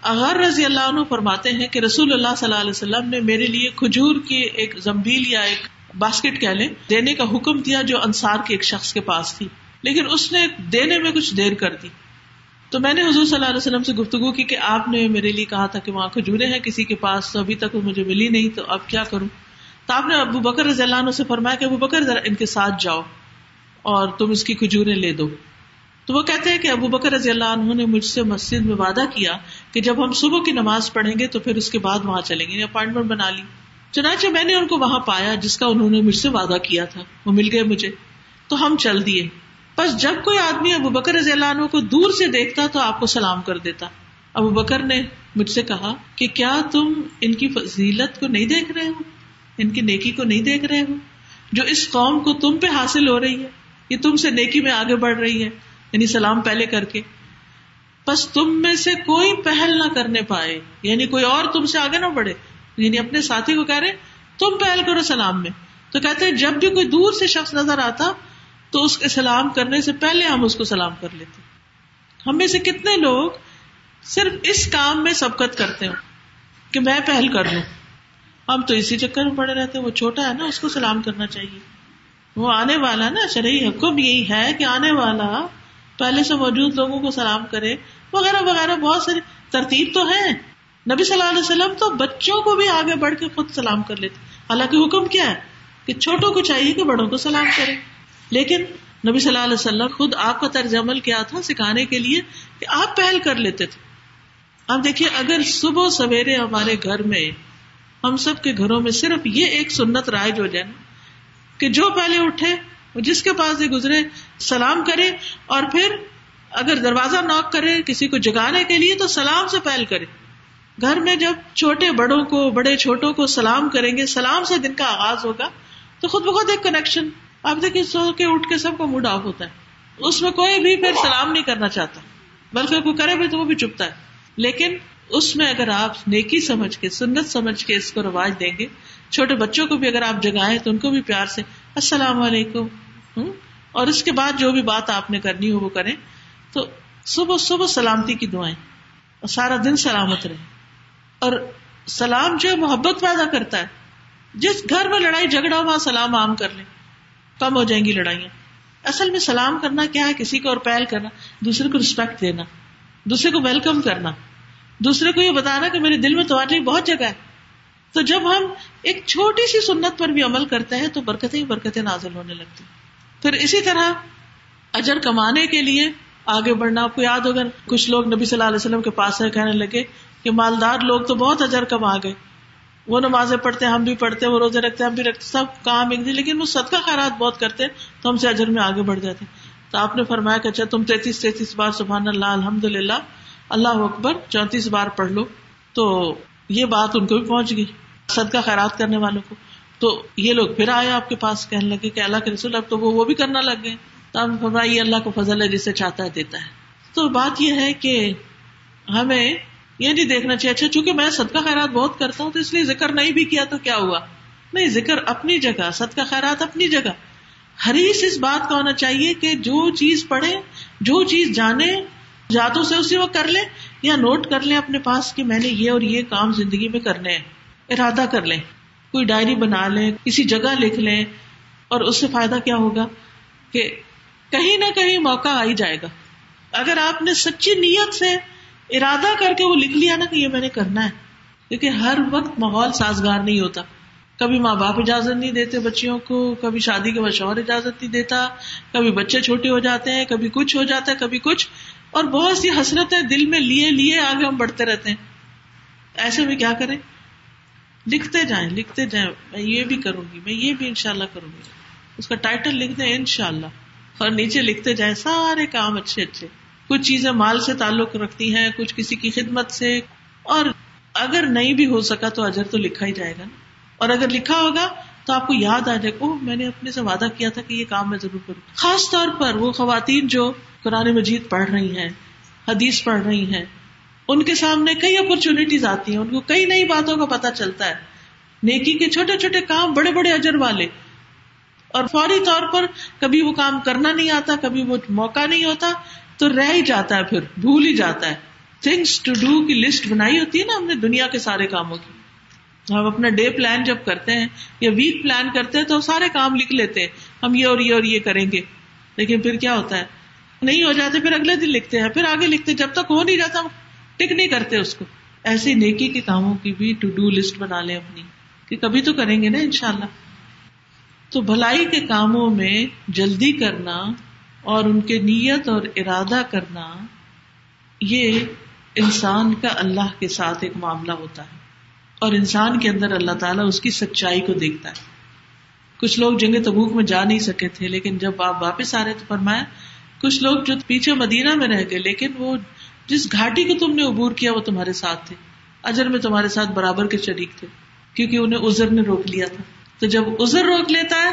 اغار رضی اللہ عنہ فرماتے ہیں کہ رسول اللہ صلی اللہ علیہ وسلم نے میرے لیے کھجور کی ایک زمبیل یا ایک باسکٹ کہہ لیں، دینے کا حکم دیا جو انصار کے ایک شخص کے پاس تھی۔ لیکن اس نے دینے میں کچھ دیر کر دی۔ تو میں نے حضور صلی اللہ علیہ وسلم سے گفتگو کی کہ آپ نے میرے لیے کہا تھا کہ وہاں کھجورے ہیں، کسی کے پاس تو ابھی تک وہ مجھے ملی نہیں، تو اب کیا کروں؟ تو آپ نے ابو بکر رضی اللہ عنہ سے فرمایا کہ ابو بکر ذرا ان کے ساتھ جاؤ اور تم اس کی کھجورے لے دو۔ تو وہ کہتے ہیں کہ ابو بکر رضی اللہ عنہ نے مجھ سے مسجد میں وعدہ کیا کہ جب ہم صبح کی نماز پڑھیں گے تو پھر اس کے بعد وہاں چلیں گے یعنی اپائنٹمنٹ بنا لی۔ چنانچہ میں نے ان کو وہاں پایا جس کا انہوں نے مجھ سے وعدہ کیا تھا، وہ مل گئے مجھے۔ تو ہم چل دیے۔ بس جب کوئی آدمی ابو بکر رضی اللہ عنہ کو دور سے دیکھتا تو آپ کو سلام کر دیتا۔ ابو بکر نے مجھ سے کہا کہ کیا تم ان کی فضیلت کو نہیں دیکھ رہے ہو؟ ان کی نیکی کو نہیں دیکھ رہے ہو؟ جو اس قوم کو تم پہ حاصل ہو رہی ہے، یہ تم سے نیکی میں آگے بڑھ رہی ہے یعنی سلام پہلے کر کے۔ بس تم میں سے کوئی پہل نہ کرنے پائے یعنی کوئی اور تم سے آگے نہ بڑھے۔ یعنی اپنے ساتھی کو کہہ رہے، تم پہل کرو سلام میں۔ تو کہتے ہیں، جب بھی کوئی دور سے شخص نظر آتا تو اس کے سلام کرنے سے پہلے ہم اس کو سلام کر لیتے ہم میں سے کتنے لوگ صرف اس کام میں سبقت کرتے ہو کہ میں پہل کر لوں۔ ہم تو اسی چکر میں پڑے رہتے وہ چھوٹا ہے نا، اس کو سلام کرنا چاہیے۔ وہ آنے والا نا، شرعی حکم یہی ہے کہ آنے والا پہلے سے موجود لوگوں کو سلام کرے۔ وغیرہ وغیرہ، بہت ساری ترتیب تو ہے نبی صلی اللہ علیہ وسلم تو بچوں کو بھی آگے بڑھ کے خود سلام کر لیتے۔ حالانکہ حکم کیا ہے کہ چھوٹوں کو چاہیے کہ بڑوں کو سلام کرے۔ لیکن نبی صلی اللہ علیہ وسلم خود آپ کا طرز عمل کیا تھا سکھانے کے لیے کہ آپ پہل کر لیتے تھے۔ آپ دیکھیے، اگر صبح سویرے ہمارے گھر میں، ہم سب کے گھروں میں صرف یہ ایک سنت رائج ہو جائے نا کہ جو پہلے اٹھے جس کے پاس گزرے، سلام کرے اور پھر اگر دروازہ نوک کرے، کسی کو جگانے کے لیے تو سلام سے پہل کرے۔ گھر میں جب چھوٹے بڑوں کو، بڑے چھوٹوں کو سلام کریں گے، سلام سے دن کا آغاز ہوگا، تو خود بخود ایک کنیکشن اب دیکھیے سو کے اٹھ کے سب کو موڈ آف ہوتا ہے۔ اس میں کوئی بھی پھر سلام نہیں کرنا چاہتا۔ بلکہ کوئی کرے بھی تو وہ بھی چپتا ہے۔ لیکن اس میں اگر آپ نیکی سمجھ کے، سنت سمجھ کے اس کو رواج دیں گے، چھوٹے بچوں کو بھی اگر آپ جگائیں تو ان کو بھی پیار سے السلام علیکم اور اس کے بعد جو بھی بات آپ نے کرنی ہو وہ کریں۔ تو صبح صبح سلامتی کی دعائیں۔ اور سارا دن سلامت رہے۔ اور سلام جو محبت پیدا کرتا ہے۔ جس گھر میں لڑائی جھگڑا وہاں سلام عام کر لیں۔ کم ہو جائیں گی لڑائیاں؟ اصل میں سلام کرنا کیا ہے؟ کسی کو اور پہل کرنا، دوسرے کو ریسپیکٹ دینا، دوسرے کو ویلکم کرنا، دوسرے کو یہ بتانا کہ میرے دل میں تمہارے لیے بہت جگہ ہے۔ تو جب ہم ایک چھوٹی سی سنت پر بھی عمل کرتے ہیں تو برکتیں ہی برکتیں نازل ہونے لگتی۔ پھر اسی طرح اجر کمانے کے لیے آگے بڑھنا، آپ کو یاد ہوگا، کچھ لوگ نبی صلی اللہ علیہ وسلم کے پاس ہے کہنے لگے کہ مالدار لوگ تو بہت اجر کما گئے۔ وہ نمازیں پڑھتے ہم بھی پڑھتے ہیں، وہ روزے رکھتے ہم بھی رکھتے سب کام ایک دن، لیکن وہ صدقہ خیرات بہت کرتے تو ہم سے اجر میں آگے بڑھ جاتے تو آپ نے فرمایا کہ اچھا تم تینتیس تینتیس بار سبحان اللہ الحمد للہ اللہ اکبر، چونتیس بار پڑھ لو۔ تو یہ بات ان کو بھی پہنچ گئی، صدقہ خیرات کرنے والوں کو۔ تو یہ لوگ پھر آئے آپ کے پاس کہنے لگے کہ اللہ کے رسول، اب تو وہ بھی کرنا لگ گئے۔ تو ہم فرمایا، یہ اللہ کو فضل ہے، جسے چاہتا ہے، دیتا ہے۔ تو بات یہ ہے کہ ہمیں یہ نہیں دیکھنا چاہیے۔ اچھا چونکہ میں صدقہ خیرات بہت کرتا ہوں تو اس لیے ذکر نہیں بھی کیا تو کیا ہوا؟ نہیں، ذکر اپنی جگہ، صدقہ خیرات اپنی جگہ۔ حریص اس بات کا ہونا چاہیے کہ جو چیز پڑھے جو چیز جانے جاتوں سے اسی وقت کر لیں یا نوٹ کر لیں اپنے پاس کہ میں نے یہ اور یہ کام زندگی میں کرنے ہیں۔ ارادہ کر لیں۔ کوئی ڈائری بنا لیں، کسی جگہ لکھ لیں۔ اور اس سے فائدہ کیا ہوگا؟ کہ کہیں نہ کہیں موقع آ ہی جائے گا۔ اگر آپ نے سچی نیت سے ارادہ کر کے وہ لکھ لیا نا کہ یہ میں نے کرنا ہے، کیونکہ ہر وقت ماحول سازگار نہیں ہوتا۔ کبھی ماں باپ اجازت نہیں دیتے بچیوں کو، کبھی شادی کے بعد شوہر اجازت نہیں دیتا، کبھی بچے چھوٹے ہو جاتے ہیں، کبھی کچھ ہو جاتا ہے، کبھی کچھ۔ اور بہت سی حسرتیں دل میں لیے لیے آگے ہم بڑھتے رہتے ہیں۔ ایسے میں کیا کریں؟ لکھتے جائیں لکھتے جائیں۔ میں یہ بھی کروں گی، میں یہ بھی انشاءاللہ کروں گی۔ اس کا ٹائٹل لکھ دیں ان شاء اللہ اور نیچے لکھتے جائیں، سارے کام اچھے اچھے۔ کچھ چیزیں مال سے تعلق رکھتی ہیں، کچھ کسی کی خدمت سے، اور اگر نہیں بھی ہو سکا تو اجر تو لکھا ہی جائے گا نا۔ اور اگر لکھا ہوگا تو آپ کو یاد آ جائے گا میں نے اپنے سے وعدہ کیا تھا کہ یہ کام میں ضرور کروں۔ خاص طور پر وہ خواتین جو قرآن مجید پڑھ رہی ہیں، حدیث پڑھ رہی ہیں، ان کے سامنے کئی اپرچونٹیز آتی ہیں، ان کو کئی نئی باتوں کا پتا چلتا ہے۔ نیکی کے چھوٹے چھوٹے کام بڑے بڑے اجر والے۔ اور فوری طور پر کبھی وہ کام کرنا نہیں آتا، کبھی وہ موقع نہیں ہوتا تو رہ ہی جاتا ہے پھر، بھول ہی جاتا ہے۔ تھنگس ٹو ڈو کی لسٹ بنائی ہوتی ہے نا ہم نے دنیا کے سارے کاموں کی۔ ہم اپنا ڈے پلان جب کرتے ہیں یا ویک پلان کرتے ہیں تو سارے کام لکھ لیتے ہیں۔ ہم یہ اور یہ اور یہ کریں گے۔ لیکن پھر کیا ہوتا ہے؟ نہیں ہو جاتے، پھر اگلے دن لکھتے ہیں، پھر آگے لکھتے جب تک ہو نہیں جاتا ٹک نہیں کرتے اس کو۔ ایسی نیکی کے کاموں کی بھی ٹو ڈو لسٹ بنا لیں اپنی، کہ کبھی تو کریں گے نا ان شاء اللہ تو بھلائی کے کاموں میں جلدی کرنا اور ان کے نیت اور ارادہ کرنا یہ انسان کا اللہ کے ساتھ ایک معاملہ ہوتا ہے۔ اور انسان کے اندر اللہ تعالیٰ اس کی سچائی کو دیکھتا ہے۔ کچھ لوگ جنگ تبوک میں جا نہیں سکے تھے، لیکن جب آپ واپس آ رہے تو فرمایا، کچھ لوگ جو پیچھے مدینہ میں رہ گئے، لیکن وہ جس گھاٹی کو تم نے عبور کیا وہ تمہارے ساتھ تھے۔ اجر میں تمہارے ساتھ برابر کے شریک تھے، کیونکہ انہیں ازر نے روک لیا تھا۔ تو جب ازر روک لیتا ہے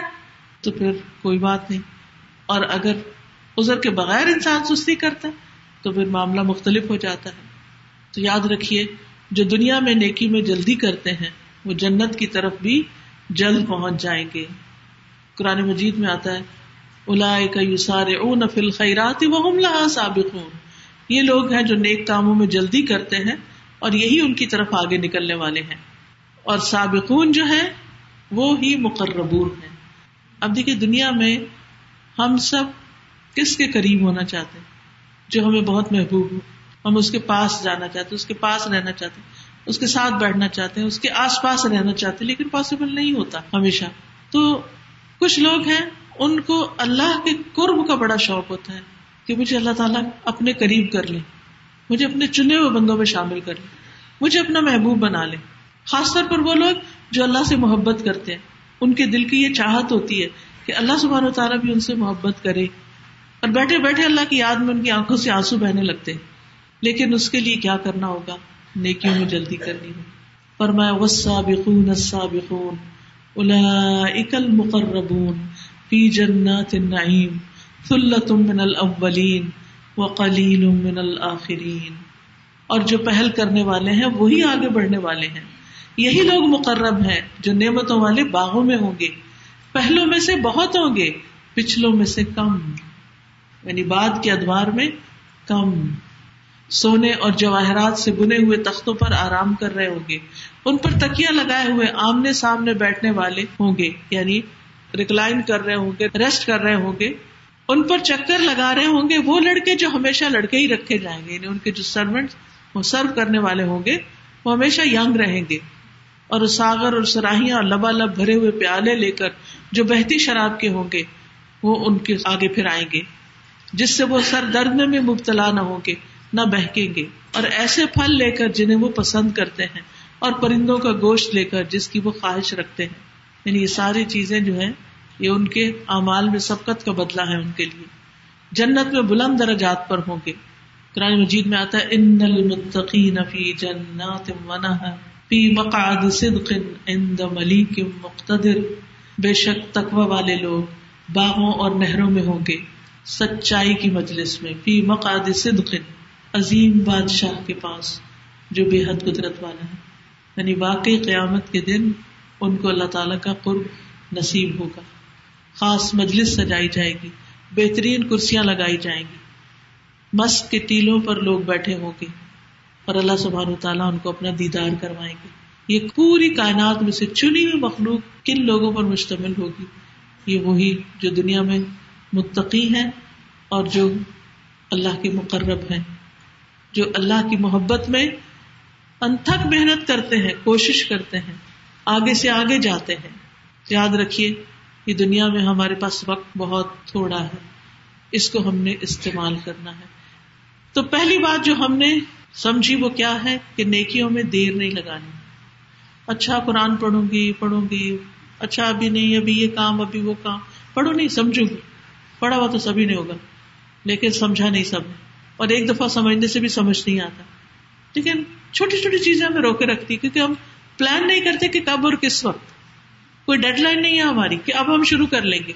تو پھر کوئی بات نہیں۔ اور اگر ازر کے بغیر انسان سستی کرتا ہے، تو پھر معاملہ مختلف ہو جاتا ہے۔ تو یاد رکھیے، جو دنیا میں نیکی میں جلدی کرتے ہیں، وہ جنت کی طرف بھی جلد پہنچ جائیں گے۔ قرآن مجید میں آتا ہے خیرات سابقون۔ یہ لوگ ہیں جو نیک کاموں میں جلدی کرتے ہیں اور یہی ان کی طرف آگے نکلنے والے ہیں۔ اور سابقون جو ہے وہ ہی مقربون ہے اب دیکھیے، دنیا میں ہم سب کس کے قریب ہونا چاہتے ہیں؟ جو ہمیں بہت محبوب ہو۔ ہم اس کے پاس جانا چاہتے اس کے پاس رہنا چاہتے اس کے ساتھ بیٹھنا چاہتے ہیں، اس کے آس پاس رہنا چاہتے لیکن پاسبل نہیں ہوتا ہمیشہ۔ تو کچھ لوگ ہیں، ان کو اللہ کے قرب کا بڑا شوق ہوتا ہے کہ مجھے اللہ تعالیٰ اپنے قریب کر لے مجھے اپنے چنے ہوئے بندوں میں شامل کر لے مجھے اپنا محبوب بنا لے خاص طور پر وہ لوگ جو اللہ سے محبت کرتے ہیں، ان کے دل کی یہ چاہت ہوتی ہے کہ اللہ سبحان و تعالیٰ بھی ان سے محبت کرے۔ اور بیٹھے بیٹھے اللہ کی یاد میں ان کی آنکھوں سے آنسو بہنے لگتے لیکن اس کے لیے کیا کرنا ہوگا؟ نیکیوں میں جلدی کرنی ہوگی پر میں والسابقون السابقون اولئک المقربون فی جنات النعیم ثلۃ من الاولین وقلیل من الاخرین اور جو پہل کرنے والے ہیں، وہی آگے بڑھنے والے ہیں۔ یہی لوگ مقرب ہیں جو نعمتوں والے باغوں میں ہوں گے۔ پہلوں میں سے بہت ہوں گے، پچھلوں میں سے کم۔ یعنی بعد کے ادوار میں کم سونے اور جواہرات سے بنے ہوئے تختوں پر آرام کر رہے ہوں گے۔ ان پر تکیا لگائے ہوئے آمنے سامنے بیٹھنے والے ہوں گے یعنی ریکلائن کر رہے ہوں گے ریسٹ کر رہے ہوں گے۔ ان پر چکر لگا رہے ہوں گے، وہ لڑکے جو ہمیشہ لڑکے ہی رکھے جائیں گے یعنی ان کے جو سروینٹ وہ سرو کرنے والے ہوں گے، وہ ہمیشہ ینگ رہیں گے۔ اور ساگر اور سراہیاں اور لبا لب بھرے ہوئے پیالے لے کر جو بہتی شراب کے ہوں گے، وہ ان کے آگے پھر آئیں گے۔ جس سے وہ سر درد میں بھی مبتلا نہ ہوں گے نہ بہکیں گے۔ اور ایسے پھل لے کر جنہیں وہ پسند کرتے ہیں، اور پرندوں کا گوشت لے کر جس کی وہ خواہش رکھتے ہیں۔ یعنی یہ ساری چیزیں جو ہیں، یہ ان کے اعمال میں سبقت کا بدلہ ہے ان کے لیے۔ جنت میں بلند درجات پر ہوں گے۔ قرآن مجید میں آتا ہے ان المتقین فی جنات فی مقعد صدق عند ملیک مقتدر۔ بے شک تقوی والے لوگ باغوں اور نہروں میں ہوں گے۔ سچائی کی مجلس میں، فی مقعد صدق، عظیم بادشاہ کے پاس، جو بے حد قدرت والا ہے۔ یعنی واقعی قیامت کے دن ان کو اللہ تعالیٰ کا قرب نصیب ہوگا۔ خاص مجلس سجائی جائے گی، بہترین کرسیاں لگائی جائیں گی۔ مسک کے ٹیلوں پر لوگ بیٹھے ہوں گے اور اللہ سبحان تعالیٰ ان کو اپنا دیدار کروائیں گے۔ یہ پوری کائنات میں سے چنی ہوئی مخلوق کن لوگوں پر مشتمل ہوگی؟ یہ وہی جو دنیا میں متقی ہیں اور جو اللہ کے مقرب ہیں، جو اللہ کی محبت میں انتھک محنت کرتے ہیں، کوشش کرتے ہیں، آگے سے آگے جاتے ہیں۔ یاد رکھیے، یہ دنیا میں ہمارے پاس وقت بہت تھوڑا ہے، اس کو ہم نے استعمال کرنا ہے۔ تو پہلی بات جو ہم نے سمجھی وہ کیا ہے کہ نیکیوں میں دیر نہیں لگانی۔ اچھا قرآن پڑھوں گی پڑھوں گی اچھا ابھی نہیں، ابھی یہ کام، ابھی وہ کام۔ پڑھو نہیں، سمجھوں گی۔ پڑھا ہوا تو سبھی نہیں ہوگا، لیکن سمجھا نہیں سب۔ اور ایک دفعہ سمجھنے سے بھی سمجھ نہیں آتا۔ لیکن چھوٹی چھوٹی چیزیں ہمیں روکے رکھتی کیونکہ ہم پلان نہیں کرتے کہ کب اور کس وقت۔ کوئی ڈیڈ لائن نہیں ہے ہماری کہ اب ہم شروع کر لیں گے۔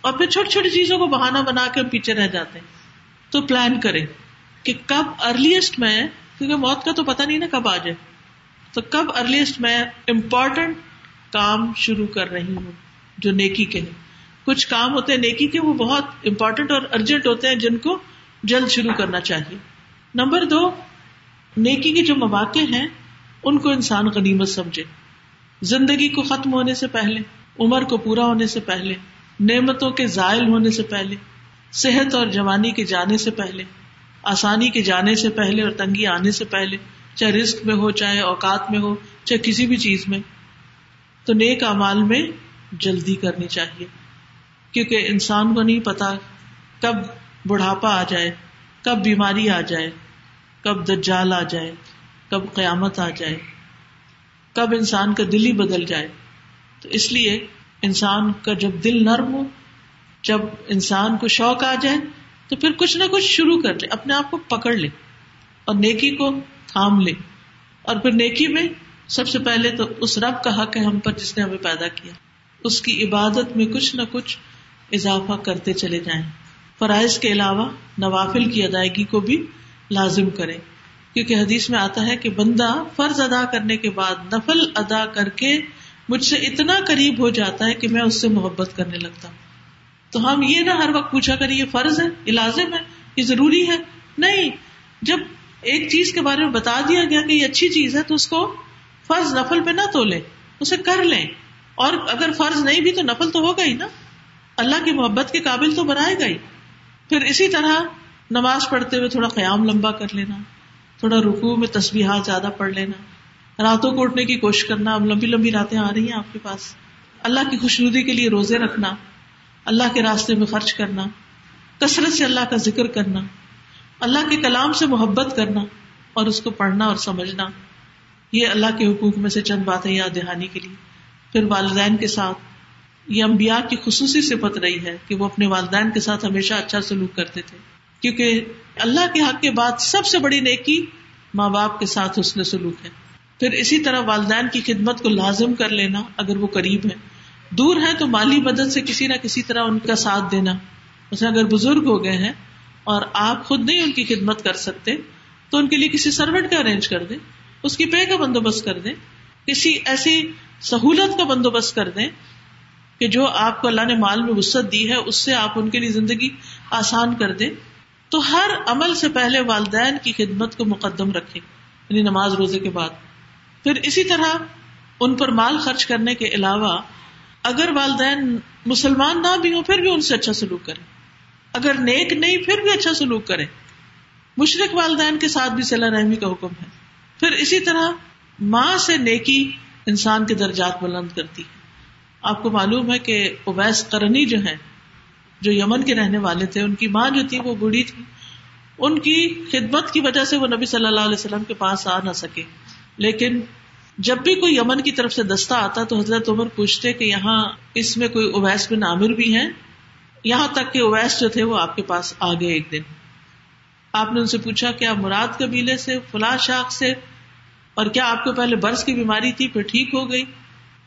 اور پھر چھوٹی چھوٹی چیزوں کو بہانا بنا کے ہم پیچھے رہ جاتے ہیں۔ تو پلان کریں کہ کب ارلیسٹ میں، کیونکہ موت کا تو پتا نہیں نا کب آ جائے۔ تو کب ارلیسٹ میں امپورٹنٹ کام شروع کر رہی ہوں، جو نیکی کے ہیں کچھ کام ہوتے ہیں نیکی کے، وہ بہت امپورٹنٹ اور ارجنٹ ہوتے ہیں جن کو جلد شروع کرنا چاہیے۔ نمبر دو، نیکی کے جو مواقع ہیں، ان کو انسان غنیمت سمجھے۔ زندگی کو ختم ہونے سے پہلے، عمر کو پورا ہونے سے پہلے، نعمتوں کے زائل ہونے سے پہلے، صحت اور جوانی کے جانے سے پہلے، آسانی کے جانے سے پہلے اور تنگی آنے سے پہلے، چاہے رسک میں ہو، چاہے اوقات میں ہو، چاہے کسی بھی چیز میں۔ تو نیک امال میں جلدی کرنی چاہیے۔ کیونکہ انسان کو نہیں پتا کب بڑھاپا آ جائے، کب بیماری آ جائے، کب دجال آ جائے، کب قیامت آ جائے، کب انسان کا دل ہی بدل جائے۔ تو اس لیے انسان کا جب دل نرم ہو، جب انسان کو شوق آ جائے، تو پھر کچھ نہ کچھ شروع کر لے، اپنے آپ کو پکڑ لے اور نیکی کو تھام لے۔ اور پھر نیکی میں سب سے پہلے تو اس رب کا حق ہے ہم پر جس نے ہمیں پیدا کیا۔ اس کی عبادت میں کچھ نہ کچھ اضافہ کرتے چلے جائیں۔ فرائض کے علاوہ نوافل کی ادائیگی کو بھی لازم کرے کیونکہ حدیث میں آتا ہے کہ بندہ فرض ادا کرنے کے بعد نفل ادا کر کے مجھ سے اتنا قریب ہو جاتا ہے کہ میں اس سے محبت کرنے لگتا۔ ہوں تو ہم یہ نہ ہر وقت پوچھا کریں، یہ فرض ہے؟ یہ لازم ہے؟ یہ ضروری ہے؟ نہیں۔ جب ایک چیز کے بارے میں بتا دیا گیا کہ یہ اچھی چیز ہے، تو اس کو فرض نفل پہ نہ تو لے اسے کر لیں۔ اور اگر فرض نہیں بھی تو نفل تو ہوگا ہی نا۔ اللہ کی محبت کے قابل تو بنائے گا ہی۔ پھر اسی طرح نماز پڑھتے ہوئے تھوڑا قیام لمبا کر لینا، تھوڑا رکو میں تصویرات زیادہ پڑھ لینا، راتوں کو اٹھنے کی کوشش کرنا، اب لمبی لمبی راتیں آ رہی ہیں آپ کے پاس۔ اللہ کی خوشنودی کے لیے روزے رکھنا، اللہ کے راستے میں خرچ کرنا، کثرت سے اللہ کا ذکر کرنا، اللہ کے کلام سے محبت کرنا اور اس کو پڑھنا اور سمجھنا۔ یہ اللہ کے حقوق میں سے چند باتیں یاد دہانی کے لیے۔ پھر والدین کے ساتھ یہ انبیاء کی خصوصی صفت رہی ہے کہ وہ اپنے والدین کے ساتھ ہمیشہ اچھا سلوک کرتے تھے۔ کیونکہ اللہ کے حق کے بعد سب سے بڑی نیکی ماں باپ کے ساتھ حسن سلوک ہے۔ پھر اسی طرح والدین کی خدمت کو لازم کر لینا اگر وہ قریب ہے دور ہے تو مالی مدد سے کسی نہ کسی طرح ان کا ساتھ دینا۔ اسے اگر بزرگ ہو گئے ہیں اور آپ خود نہیں ان کی خدمت کر سکتے، تو ان کے لیے کسی سروٹ کا ارینج کر دیں، اس کی پے کا بندوبست کر دیں، کسی ایسی سہولت کا بندوبست کر دیں کہ جو آپ کو اللہ نے مال میں وسط دی ہے، اس سے آپ ان کے لیے زندگی آسان کر دیں۔ تو ہر عمل سے پہلے والدین کی خدمت کو مقدم رکھے یعنی نماز روزے کے بعد۔ پھر اسی طرح ان پر مال خرچ کرنے کے علاوہ اگر والدین مسلمان نہ بھی ہوں، پھر بھی ان سے اچھا سلوک کرے اگر نیک نہیں، پھر بھی اچھا سلوک کرے مشرق والدین کے ساتھ بھی صلاح رحمی کا حکم ہے۔ پھر اسی طرح ماں سے نیکی انسان کے درجات بلند کرتی ہے۔ آپ کو معلوم ہے کہ اویس کرنی جو ہے جو یمن کے رہنے والے تھے، ان کی ماں جو تھی، وہ بوڑھی تھی۔ ان کی خدمت کی وجہ سے وہ نبی صلی اللہ علیہ وسلم کے پاس آ نہ سکے۔ لیکن جب بھی کوئی یمن کی طرف سے دستہ آتا تو حضرت عمر پوچھتے کہ یہاں اس میں کوئی اویس بن عامر بھی ہیں؟ یہاں تک کہ اویس جو تھے وہ آپ کے پاس آ گئے ایک دن۔ آپ نے ان سے پوچھا، کیا مراد قبیلے سے، فلاں شاخ سے؟ اور کیا آپ کو پہلے برس کی بیماری تھی پھر ٹھیک ہو گئی؟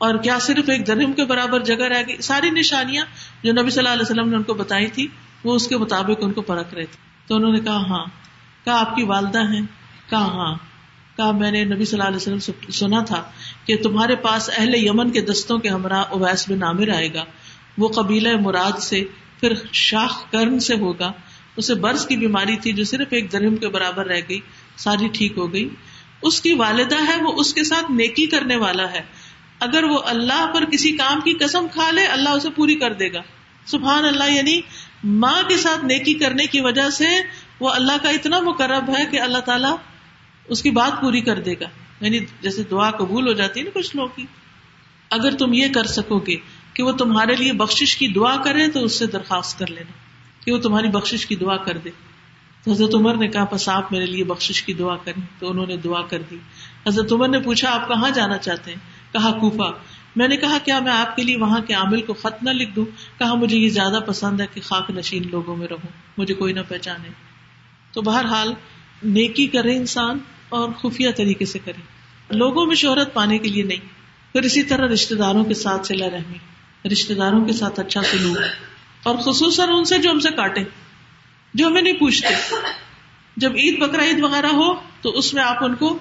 اور کیا صرف ایک درہم کے برابر جگہ رہ گئی؟ ساری نشانیاں جو نبی صلی اللہ علیہ وسلم نے ان کو بتائی تھی، وہ اس کے مطابق ان کو پرکھ رہے تھے۔ تو انہوں نے کہا ہاں۔ کہا، آپ کی والدہ ہیں؟ کہا ہاں۔ کہا، میں نے نبی صلی اللہ علیہ وسلم سے سنا تھا کہ تمہارے پاس اہل یمن کے دستوں کے ہمراہ اویس بن عامر آئے گا۔ وہ قبیلہ مراد سے، پھر شاخ کرن سے ہوگا۔ اسے برس کی بیماری تھی جو صرف ایک درہم کے برابر رہ گئی، ساری ٹھیک ہو گئی۔ اس کی والدہ ہے، وہ اس کے ساتھ نیکی کرنے والا ہے۔ اگر وہ اللہ پر کسی کام کی قسم کھا لے، اللہ اسے پوری کر دے گا۔ سبحان اللہ یعنی ماں کے ساتھ نیکی کرنے کی وجہ سے وہ اللہ کا اتنا مقرب ہے کہ اللہ تعالیٰ اس کی بات پوری کر دے گا۔ یعنی جیسے دعا قبول ہو جاتی ہے نا کچھ لوگ کی۔ اگر تم یہ کر سکو گے کہ وہ تمہارے لیے بخش کی دعا کرے تو اس سے درخواست کر لینا کہ وہ تمہاری بخش کی دعا کر دے۔ تو حضرت عمر نے کہا بس آپ میرے لیے بخش کی دعا کریں۔ تو انہوں نے دعا کر دی۔ حضرت عمر نے پوچھا، آپ کہاں جانا چاہتے ہیں؟ کہا کوفا میں نے کہا کیا میں آپ کے لیے وہاں کے عامل کو خط نہ لکھ دوں؟ کہا مجھے یہ زیادہ پسند ہے کہ خاک نشین لوگوں میں رہوں، مجھے کوئی نہ پہچانے۔ تو بہرحال نیکی کرے انسان اور خفیہ طریقے سے کرے لوگوں میں شہرت پانے کے لیے نہیں، پھر اسی طرح رشتے داروں کے ساتھ سلا رحمی رشتے داروں کے ساتھ اچھا سلوک، اور خصوصاً ان سے جو ہم سے کاٹے جو ہمیں نہیں پوچھتے۔ جب عید بکرا عید وغیرہ ہو تو اس میں آپ ان کو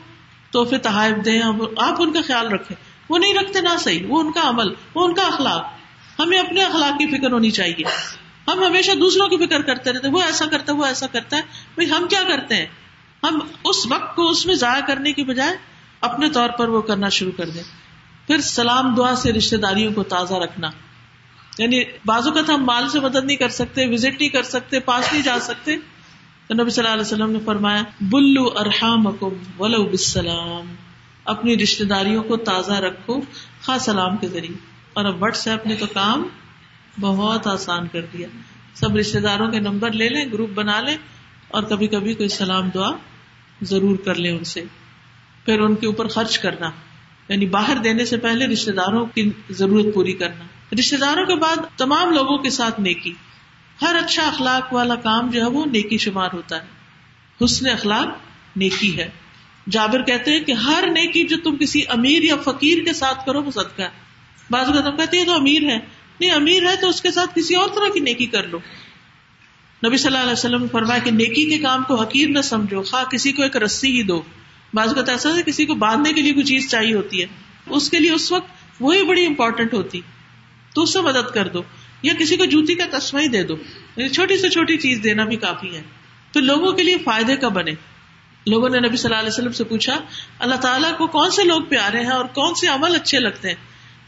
تحفے، تحائف دیں، آپ ان کا خیال رکھیں۔ وہ نہیں رکھتے نہ صحیح، وہ ان کا عمل، وہ ان کا اخلاق۔ ہمیں اپنے اخلاق کی فکر ہونی چاہیے۔ ہم ہمیشہ دوسروں کی فکر کرتے رہتے وہ ایسا کرتا ہے، وہ ایسا کرتا ہے۔ بھائی، ہم کیا کرتے ہیں؟ ہم اس وقت کو اس میں ضائع کرنے کی بجائے اپنے طور پر وہ کرنا شروع کر دیں۔ پھر سلام دعا سے رشتے داریوں کو تازہ رکھنا۔ یعنی بازو کا ہم مال سے مدد نہیں کر سکتے وزٹ نہیں کر سکتے، پاس نہیں جا سکتے۔ تو نبی صلی اللہ علیہ وسلم نے فرمایا بلو ارحام ولو بسلام اپنی رشتے داریوں کو تازہ رکھو، خاص سلام کے ذریعے۔ اور اب واٹس ایپ نے تو کام بہت آسان کر دیا۔ سب رشتے داروں کے نمبر لے لیں، گروپ بنا لیں اور کبھی کبھی کوئی سلام دعا ضرور کر لیں ان سے۔ پھر ان کے اوپر خرچ کرنا یعنی باہر دینے سے پہلے رشتے داروں کی ضرورت پوری کرنا۔ رشتے داروں کے بعد تمام لوگوں کے ساتھ نیکی۔ ہر اچھا اخلاق والا کام جو ہے وہ نیکی شمار ہوتا ہے۔ حسن اخلاق نیکی ہے۔ جابر کہتے ہیں کہ ہر نیکی جو تم کسی امیر یا فقیر کے ساتھ کرو وہ صدقہ ہے۔ بعض تم کہتے ہیں تو امیر ہے نہیں، امیر ہے تو اس کے ساتھ کسی اور طرح کی نیکی کر لو۔ نبی صلی اللہ علیہ وسلم نے فرمایا کہ نیکی کے کام کو حقیر نہ سمجھو، خواہ کسی کو ایک رسی ہی دو۔ بعض کا ایسا ہے کسی کو باندھنے کے لیے کوئی چیز چاہیے ہوتی ہے۔ اس کے لیے اس وقت وہی بڑی امپورٹینٹ ہوتی۔ تو اس سے مدد کر دو۔ یا کسی کو جوتی کا تسمہ ہی دے دو۔ یعنی چھوٹی سے چھوٹی چیز دینا بھی کافی ہے۔ تو لوگوں کے لیے فائدے کا بنے۔ لوگوں نے نبی صلی اللہ علیہ وسلم سے پوچھا، اللہ تعالیٰ کو کون سے لوگ پیارے ہیں اور کون سے عمل اچھے لگتے ہیں؟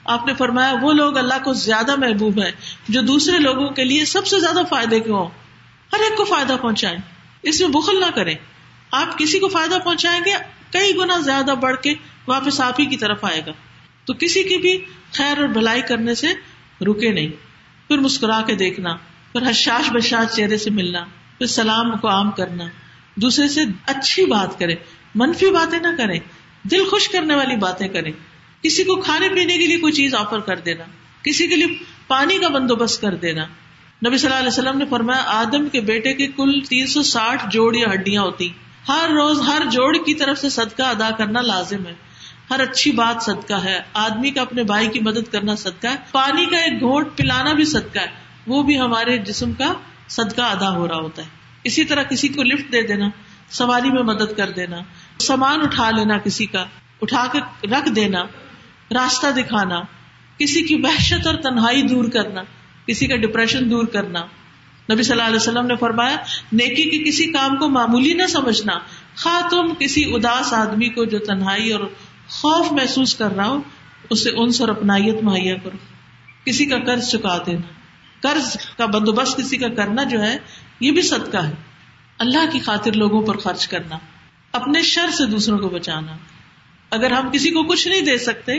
آپ نے فرمایا، وہ لوگ اللہ کو زیادہ محبوب ہیں جو دوسرے لوگوں کے لیے سب سے زیادہ فائدے کے ہوں؟ ہر ایک کو فائدہ پہنچائیں، اس میں بخل نہ کریں۔ آپ کسی کو فائدہ پہنچائیں گے، کئی گنا زیادہ بڑھ کے واپس آپ ہی کی طرف آئے گا۔ تو کسی کی بھی خیر اور بھلائی کرنے سے رکے نہیں۔ پھر مسکرا کے دیکھنا، پھر حشاش بشاش چہرے سے ملنا، پھر سلام کو عام کرنا۔ دوسرے سے اچھی بات کرے، منفی باتیں نہ کریں دل خوش کرنے والی باتیں کریں کسی کو کھانے پینے کے لیے کوئی چیز آفر کر دینا، کسی کے لیے پانی کا بندوبست کر دینا۔ نبی صلی اللہ علیہ وسلم نے فرمایا، آدم کے بیٹے کے کل تین سو ساٹھ جوڑ یا ہڈیاں ہوتی۔ ہر روز ہر جوڑ کی طرف سے صدقہ ادا کرنا لازم ہے۔ ہر اچھی بات صدقہ ہے۔ آدمی کا اپنے بھائی کی مدد کرنا صدقہ ہے۔ پانی کا ایک گھونٹ پلانا بھی صدقہ ہے۔ وہ بھی ہمارے جسم کا صدقہ ادا ہو رہا ہوتا ہے۔ اسی طرح کسی کو لفٹ دے دینا، سواری میں مدد کر دینا، سامان اٹھا لینا کسی کا، اٹھا کے رکھ دینا، راستہ دکھانا، کسی کی وحشت اور تنہائی دور کرنا، کسی کا ڈپریشن دور کرنا۔ نبی صلی اللہ علیہ وسلم نے فرمایا، نیکی کے کسی کام کو معمولی نہ سمجھنا۔ خواہ تم کسی اداس آدمی کو جو تنہائی اور خوف محسوس کر رہا ہو، اسے انس اور اپنائیت مہیا کرو۔ کسی کا قرض چکا دینا۔ قرض کا بندوبست کسی کا کرنا جو ہے یہ بھی صدقہ ہے۔ اللہ کی خاطر لوگوں پر خرچ کرنا، اپنے شر سے دوسروں کو بچانا۔ اگر ہم کسی کو کچھ نہیں دے سکتے،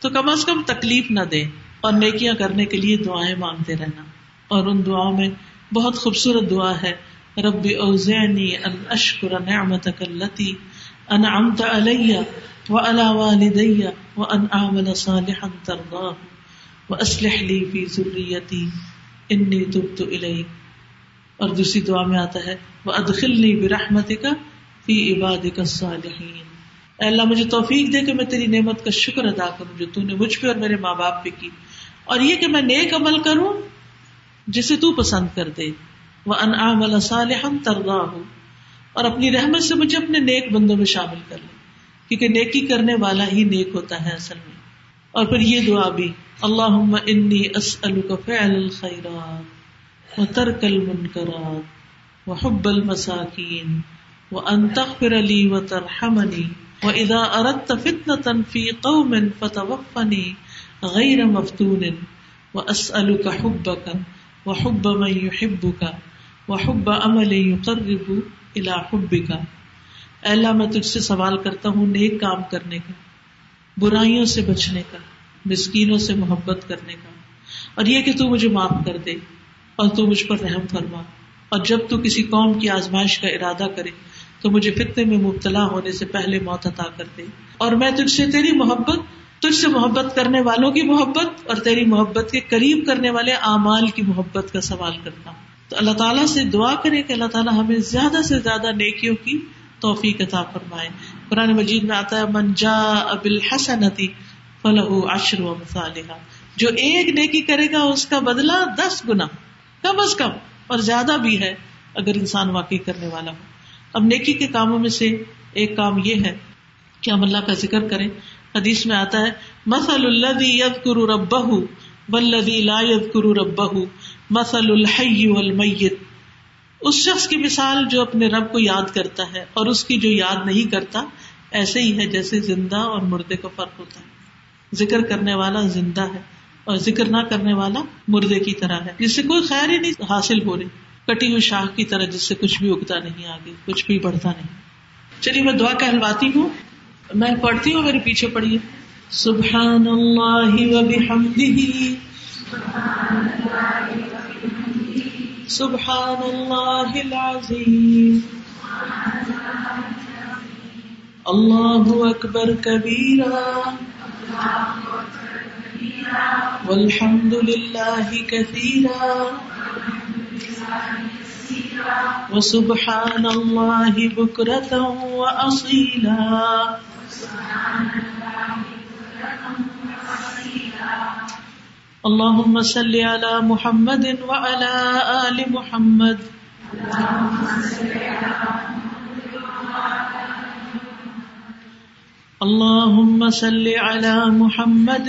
تو کم از کم تکلیف نہ دے اور نیکیاں کرنے کے لیے دعائیں مانگتے رہنا۔ اور ان دعاؤں میں بہت خوبصورت دعا ہے۔ رب اوزعنی ان اشکر نعمتک اللتی انعمت علی وعلى والدی وان اعمل صالحا ترضاه واصلح لی فی ذریتی انی تبت الیک۔ اور دوسری دعا میں آتا ہے وادخلنی برحمتک فی عبادک الصالحین اے اللہ، مجھے توفیق دے کہ میں تیری نعمت کا شکر ادا کروں جو تو نے مجھ پہ اور میرے ماں باپ پہ کی۔ اور یہ کہ میں نیک عمل کروں جسے تو پسند کر دے۔ وہ ان صالحا ترغا ہو اور اپنی رحمت سے مجھے اپنے نیک بندوں میں شامل کر لے۔ کیونکہ نیکی کرنے والا ہی نیک ہوتا ہے اصل میں۔ اور پھر یہ دعا بھی اللہ انی اسألک فعل الخیرات و ترک المنکرات و حب المساکین و ان تغفر لی و ترحمنی و اذا اردت فتنة فی قوم فتوفنی غیر مفتون و اسألک حبک وحب من يحبك وحب عمل يقرب الى حبك اللہ، میں تجھ سے سوال کرتا ہوں نیک کام کرنے کا، برائیوں سے بچنے کا، مسکینوں سے محبت کرنے کا، اور یہ کہ تو مجھے معاف کر دے۔ اور تو مجھ پر رحم فرما۔ اور جب تو کسی قوم کی آزمائش کا ارادہ کرے، تو مجھے فتنے میں مبتلا ہونے سے پہلے موت عطا کر دے۔ اور میں تجھ سے تیری محبت، تجھ سے محبت کرنے والوں کی محبت اور تیری محبت کے قریب کرنے والے اعمال کی محبت کا سوال کرتا ہوں۔ تو اللہ تعالیٰ سے دعا کرے کہ اللہ تعالیٰ ہمیں زیادہ سے زیادہ نیکیوں کی توفیق عطا فرمائے۔ قرآن مجید میں آتا ہے منجا ابل حسنتی فلح عشر و مصالحہ جو ایک نیکی کرے گا، اس کا بدلہ دس گنا کم از کم اور زیادہ بھی ہے اگر انسان واقعی کرنے والا ہو۔ اب نیکی کے کاموں میں سے ایک کام یہ ہے کہ ہم اللہ کا ذکر کریں۔ حدیث میں آتا ہے مسل الدی ید کرو رب ولدی لا ید کرو رب مسل الحی والمیت اس شخص کی مثال جو اپنے رب کو یاد کرتا ہے اور اس کی جو یاد نہیں کرتا، ایسے ہی ہے جیسے زندہ اور مردے کا فرق ہوتا ہے۔ ذکر کرنے والا زندہ ہے۔ اور ذکر نہ کرنے والا مردے کی طرح ہے۔ جس سے کوئی خیر ہی نہیں حاصل ہو رہی۔ کٹی ہوئی شاخ کی طرح جس سے کچھ بھی اگتا نہیں آگے، کچھ بھی بڑھتا نہیں۔ چلیے، میں دعا کہلواتی ہوں۔ میں پڑھتی ہوں، میرے پیچھے پڑھیے۔ سبحان اللہ و بحمدہ۔ سبحان اللہ العظیم۔ اللہ اکبر کبیرا والحمد للہ کثیرا وسبحان اللہ بکرتا واصیلا اللهم صل على محمد وعلى آل محمد. اللهم صل على محمد وعلى آل محمد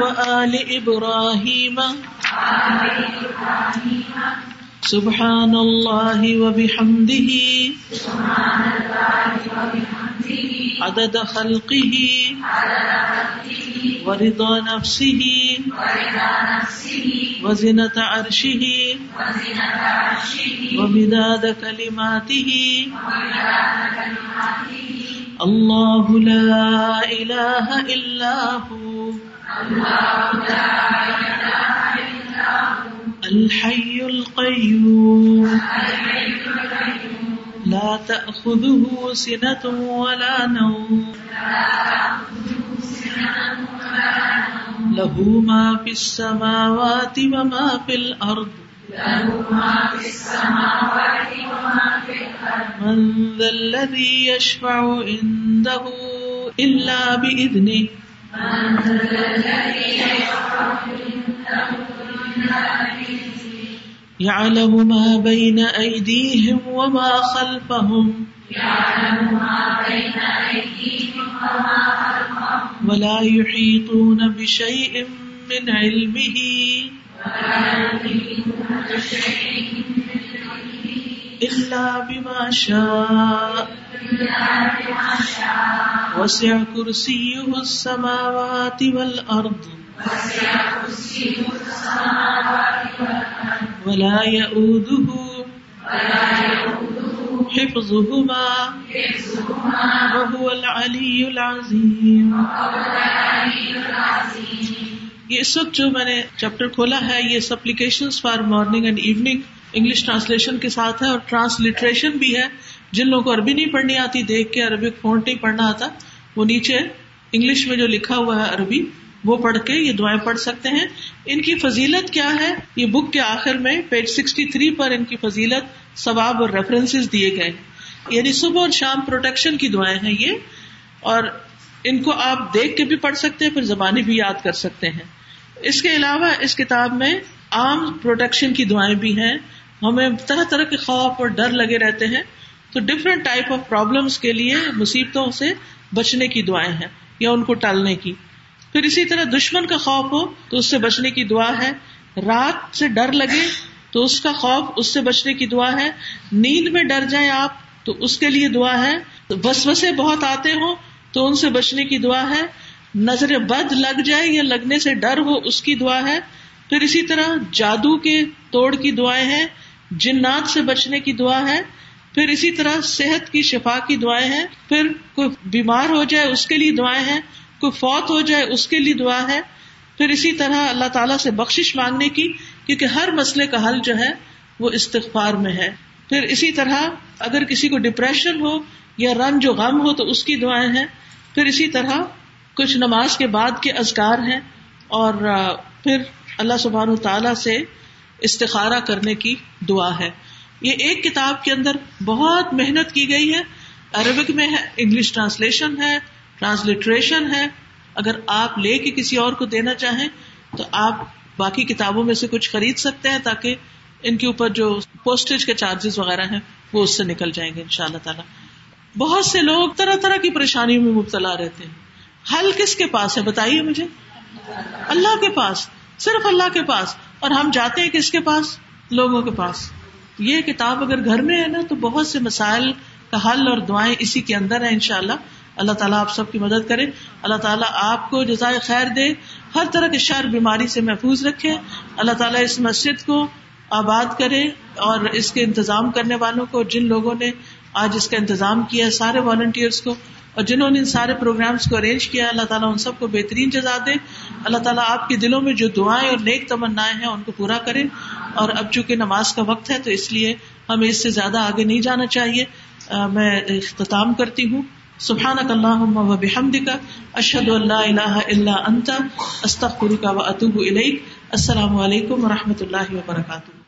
وآل إبراهيم. سبحان الله وبحمده. عدد خلقه. ورضا نفسه. وزنة عرشه. ومداد كلماته. الله لا إله إلا هو. الحي القيوم. لا تأخذه سنة ولا نوم. له ما في السماوات وما في الأرض. من ذا الذي يشفع عنده إلا بإذنه. من ذا الذي يشفع عنده يعلم ما بين أيديهم وما خلفهم ولا يحيطون بشيء من علمه إلا بما شاء. وسع كرسيه السماوات والأرض. ولا يؤوده حفظهما. وهو العلي العظيم. یہ اس وقت جو میں نے چیپٹر کھولا ہے، یہ supplication for morning and evening English translation کے ساتھ ہے اور ٹرانسلیٹریشن بھی ہے۔ جن لوگوں کو عربی نہیں پڑھنی آتی، دیکھ کے عربی فونٹ نہیں پڑھنا آتا، وہ نیچے انگلش میں جو لکھا ہوا ہے عربی، وہ پڑھ کے یہ دعائیں پڑھ سکتے ہیں۔ ان کی فضیلت کیا ہے؟ یہ بک کے آخر میں پیج سکسٹی تھری پر ان کی فضیلت ثواب اور ریفرنس دیے گئے۔ یعنی صبح اور شام پروٹیکشن کی دعائیں ہیں یہ۔ اور ان کو آپ دیکھ کے بھی پڑھ سکتے ہیں، پھر زبانی بھی یاد کر سکتے ہیں۔ اس کے علاوہ اس کتاب میں عام پروٹیکشن کی دعائیں بھی ہیں۔ ہمیں طرح طرح کے خوف اور ڈر لگے رہتے ہیں تو ڈفرینٹ ٹائپ آف پرابلمس کے لیے مصیبتوں سے بچنے کی دعائیں ہیں یا ان کو ٹالنے کی۔ پھر اسی طرح دشمن کا خوف ہو تو اس سے بچنے کی دعا ہے۔ رات سے ڈر لگے تو اس کا خوف اس سے بچنے کی دعا ہے۔ نیند میں ڈر جائیں آپ تو اس کے لیے دعا ہے۔ بس بسے بہت آتے ہوں تو ان سے بچنے کی دعا ہے۔ نظر بد لگ جائے یا لگنے سے ڈر ہو اس کی دعا ہے۔ پھر اسی طرح جادو کے توڑ کی دعائیں ہیں۔ جنات سے بچنے کی دعا ہے، پھر اسی طرح صحت کی شفا کی دعائیں ہیں، پھر کوئی بیمار ہو جائے اس کے لیے دعائیں ہیں، کوئی فوت ہو جائے اس کے لیے دعا ہے۔ پھر اسی طرح اللہ تعالیٰ سے بخش مانگنے کی، کیونکہ ہر مسئلے کا حل جو ہے، وہ استغفار میں ہے۔ پھر اسی طرح اگر کسی کو ڈپریشن ہو یا رنج جو غم ہو تو اس کی دعائیں ہیں۔ پھر اسی طرح کچھ نماز کے بعد کے ازکار ہیں اور پھر اللہ سبحان و سے استخارہ کرنے کی دعا ہے۔ یہ ایک کتاب کے اندر بہت محنت کی گئی ہے۔ عربک میں ہے، انگلش ٹرانسلیشن ہے، ٹرانسلیٹریشن ہے۔ اگر آپ لے کے کسی اور کو دینا چاہیں تو آپ باقی کتابوں میں سے کچھ خرید سکتے ہیں تاکہ ان کے اوپر جو پوسٹیج کے چارجز وغیرہ ہیں، وہ اس سے نکل جائیں گے ان شاء اللہ تعالیٰ۔ بہت سے لوگ طرح طرح کی پریشانیوں میں مبتلا رہتے ہیں۔ حل کس کے پاس ہے؟ بتائیے مجھے۔ اللہ کے پاس، صرف اللہ کے پاس۔ اور ہم جاتے ہیں کس کے پاس؟ لوگوں کے پاس۔ یہ کتاب اگر گھر میں ہے نا، تو بہت سے مسائل کا حل اور دعائیں اسی کے اندر ہیں ان شاء اللہ اللہ تعالیٰ آپ سب کی مدد کرے۔ اللہ تعالیٰ آپ کو جزائے خیر دے۔ ہر طرح کے شر، بیماری سے محفوظ رکھے۔ اللہ تعالیٰ اس مسجد کو آباد کرے اور اس کے انتظام کرنے والوں کو، جن لوگوں نے آج اس کا انتظام کیا ہے، سارے والنٹیئرس کو۔ اور جنہوں نے ان سارے پروگرامس کو ارینج کیا اللہ تعالیٰ ان سب کو بہترین جزا دے۔ اللہ تعالیٰ آپ کے دلوں میں جو دعائیں اور نیک تمنا ہیں، ان کو پورا کرے۔ اور اب چونکہ نماز کا وقت ہے، تو اس لیے ہمیں اس سے زیادہ آگے نہیں جانا چاہیے۔ میں اختتام کرتی ہوں۔ سبحان اللہ و بحمد کا اشد اللہ اللہ اللہ انتا استخر کا و اطوب السلام علیکم و رحمۃ اللہ وبرکاتہ۔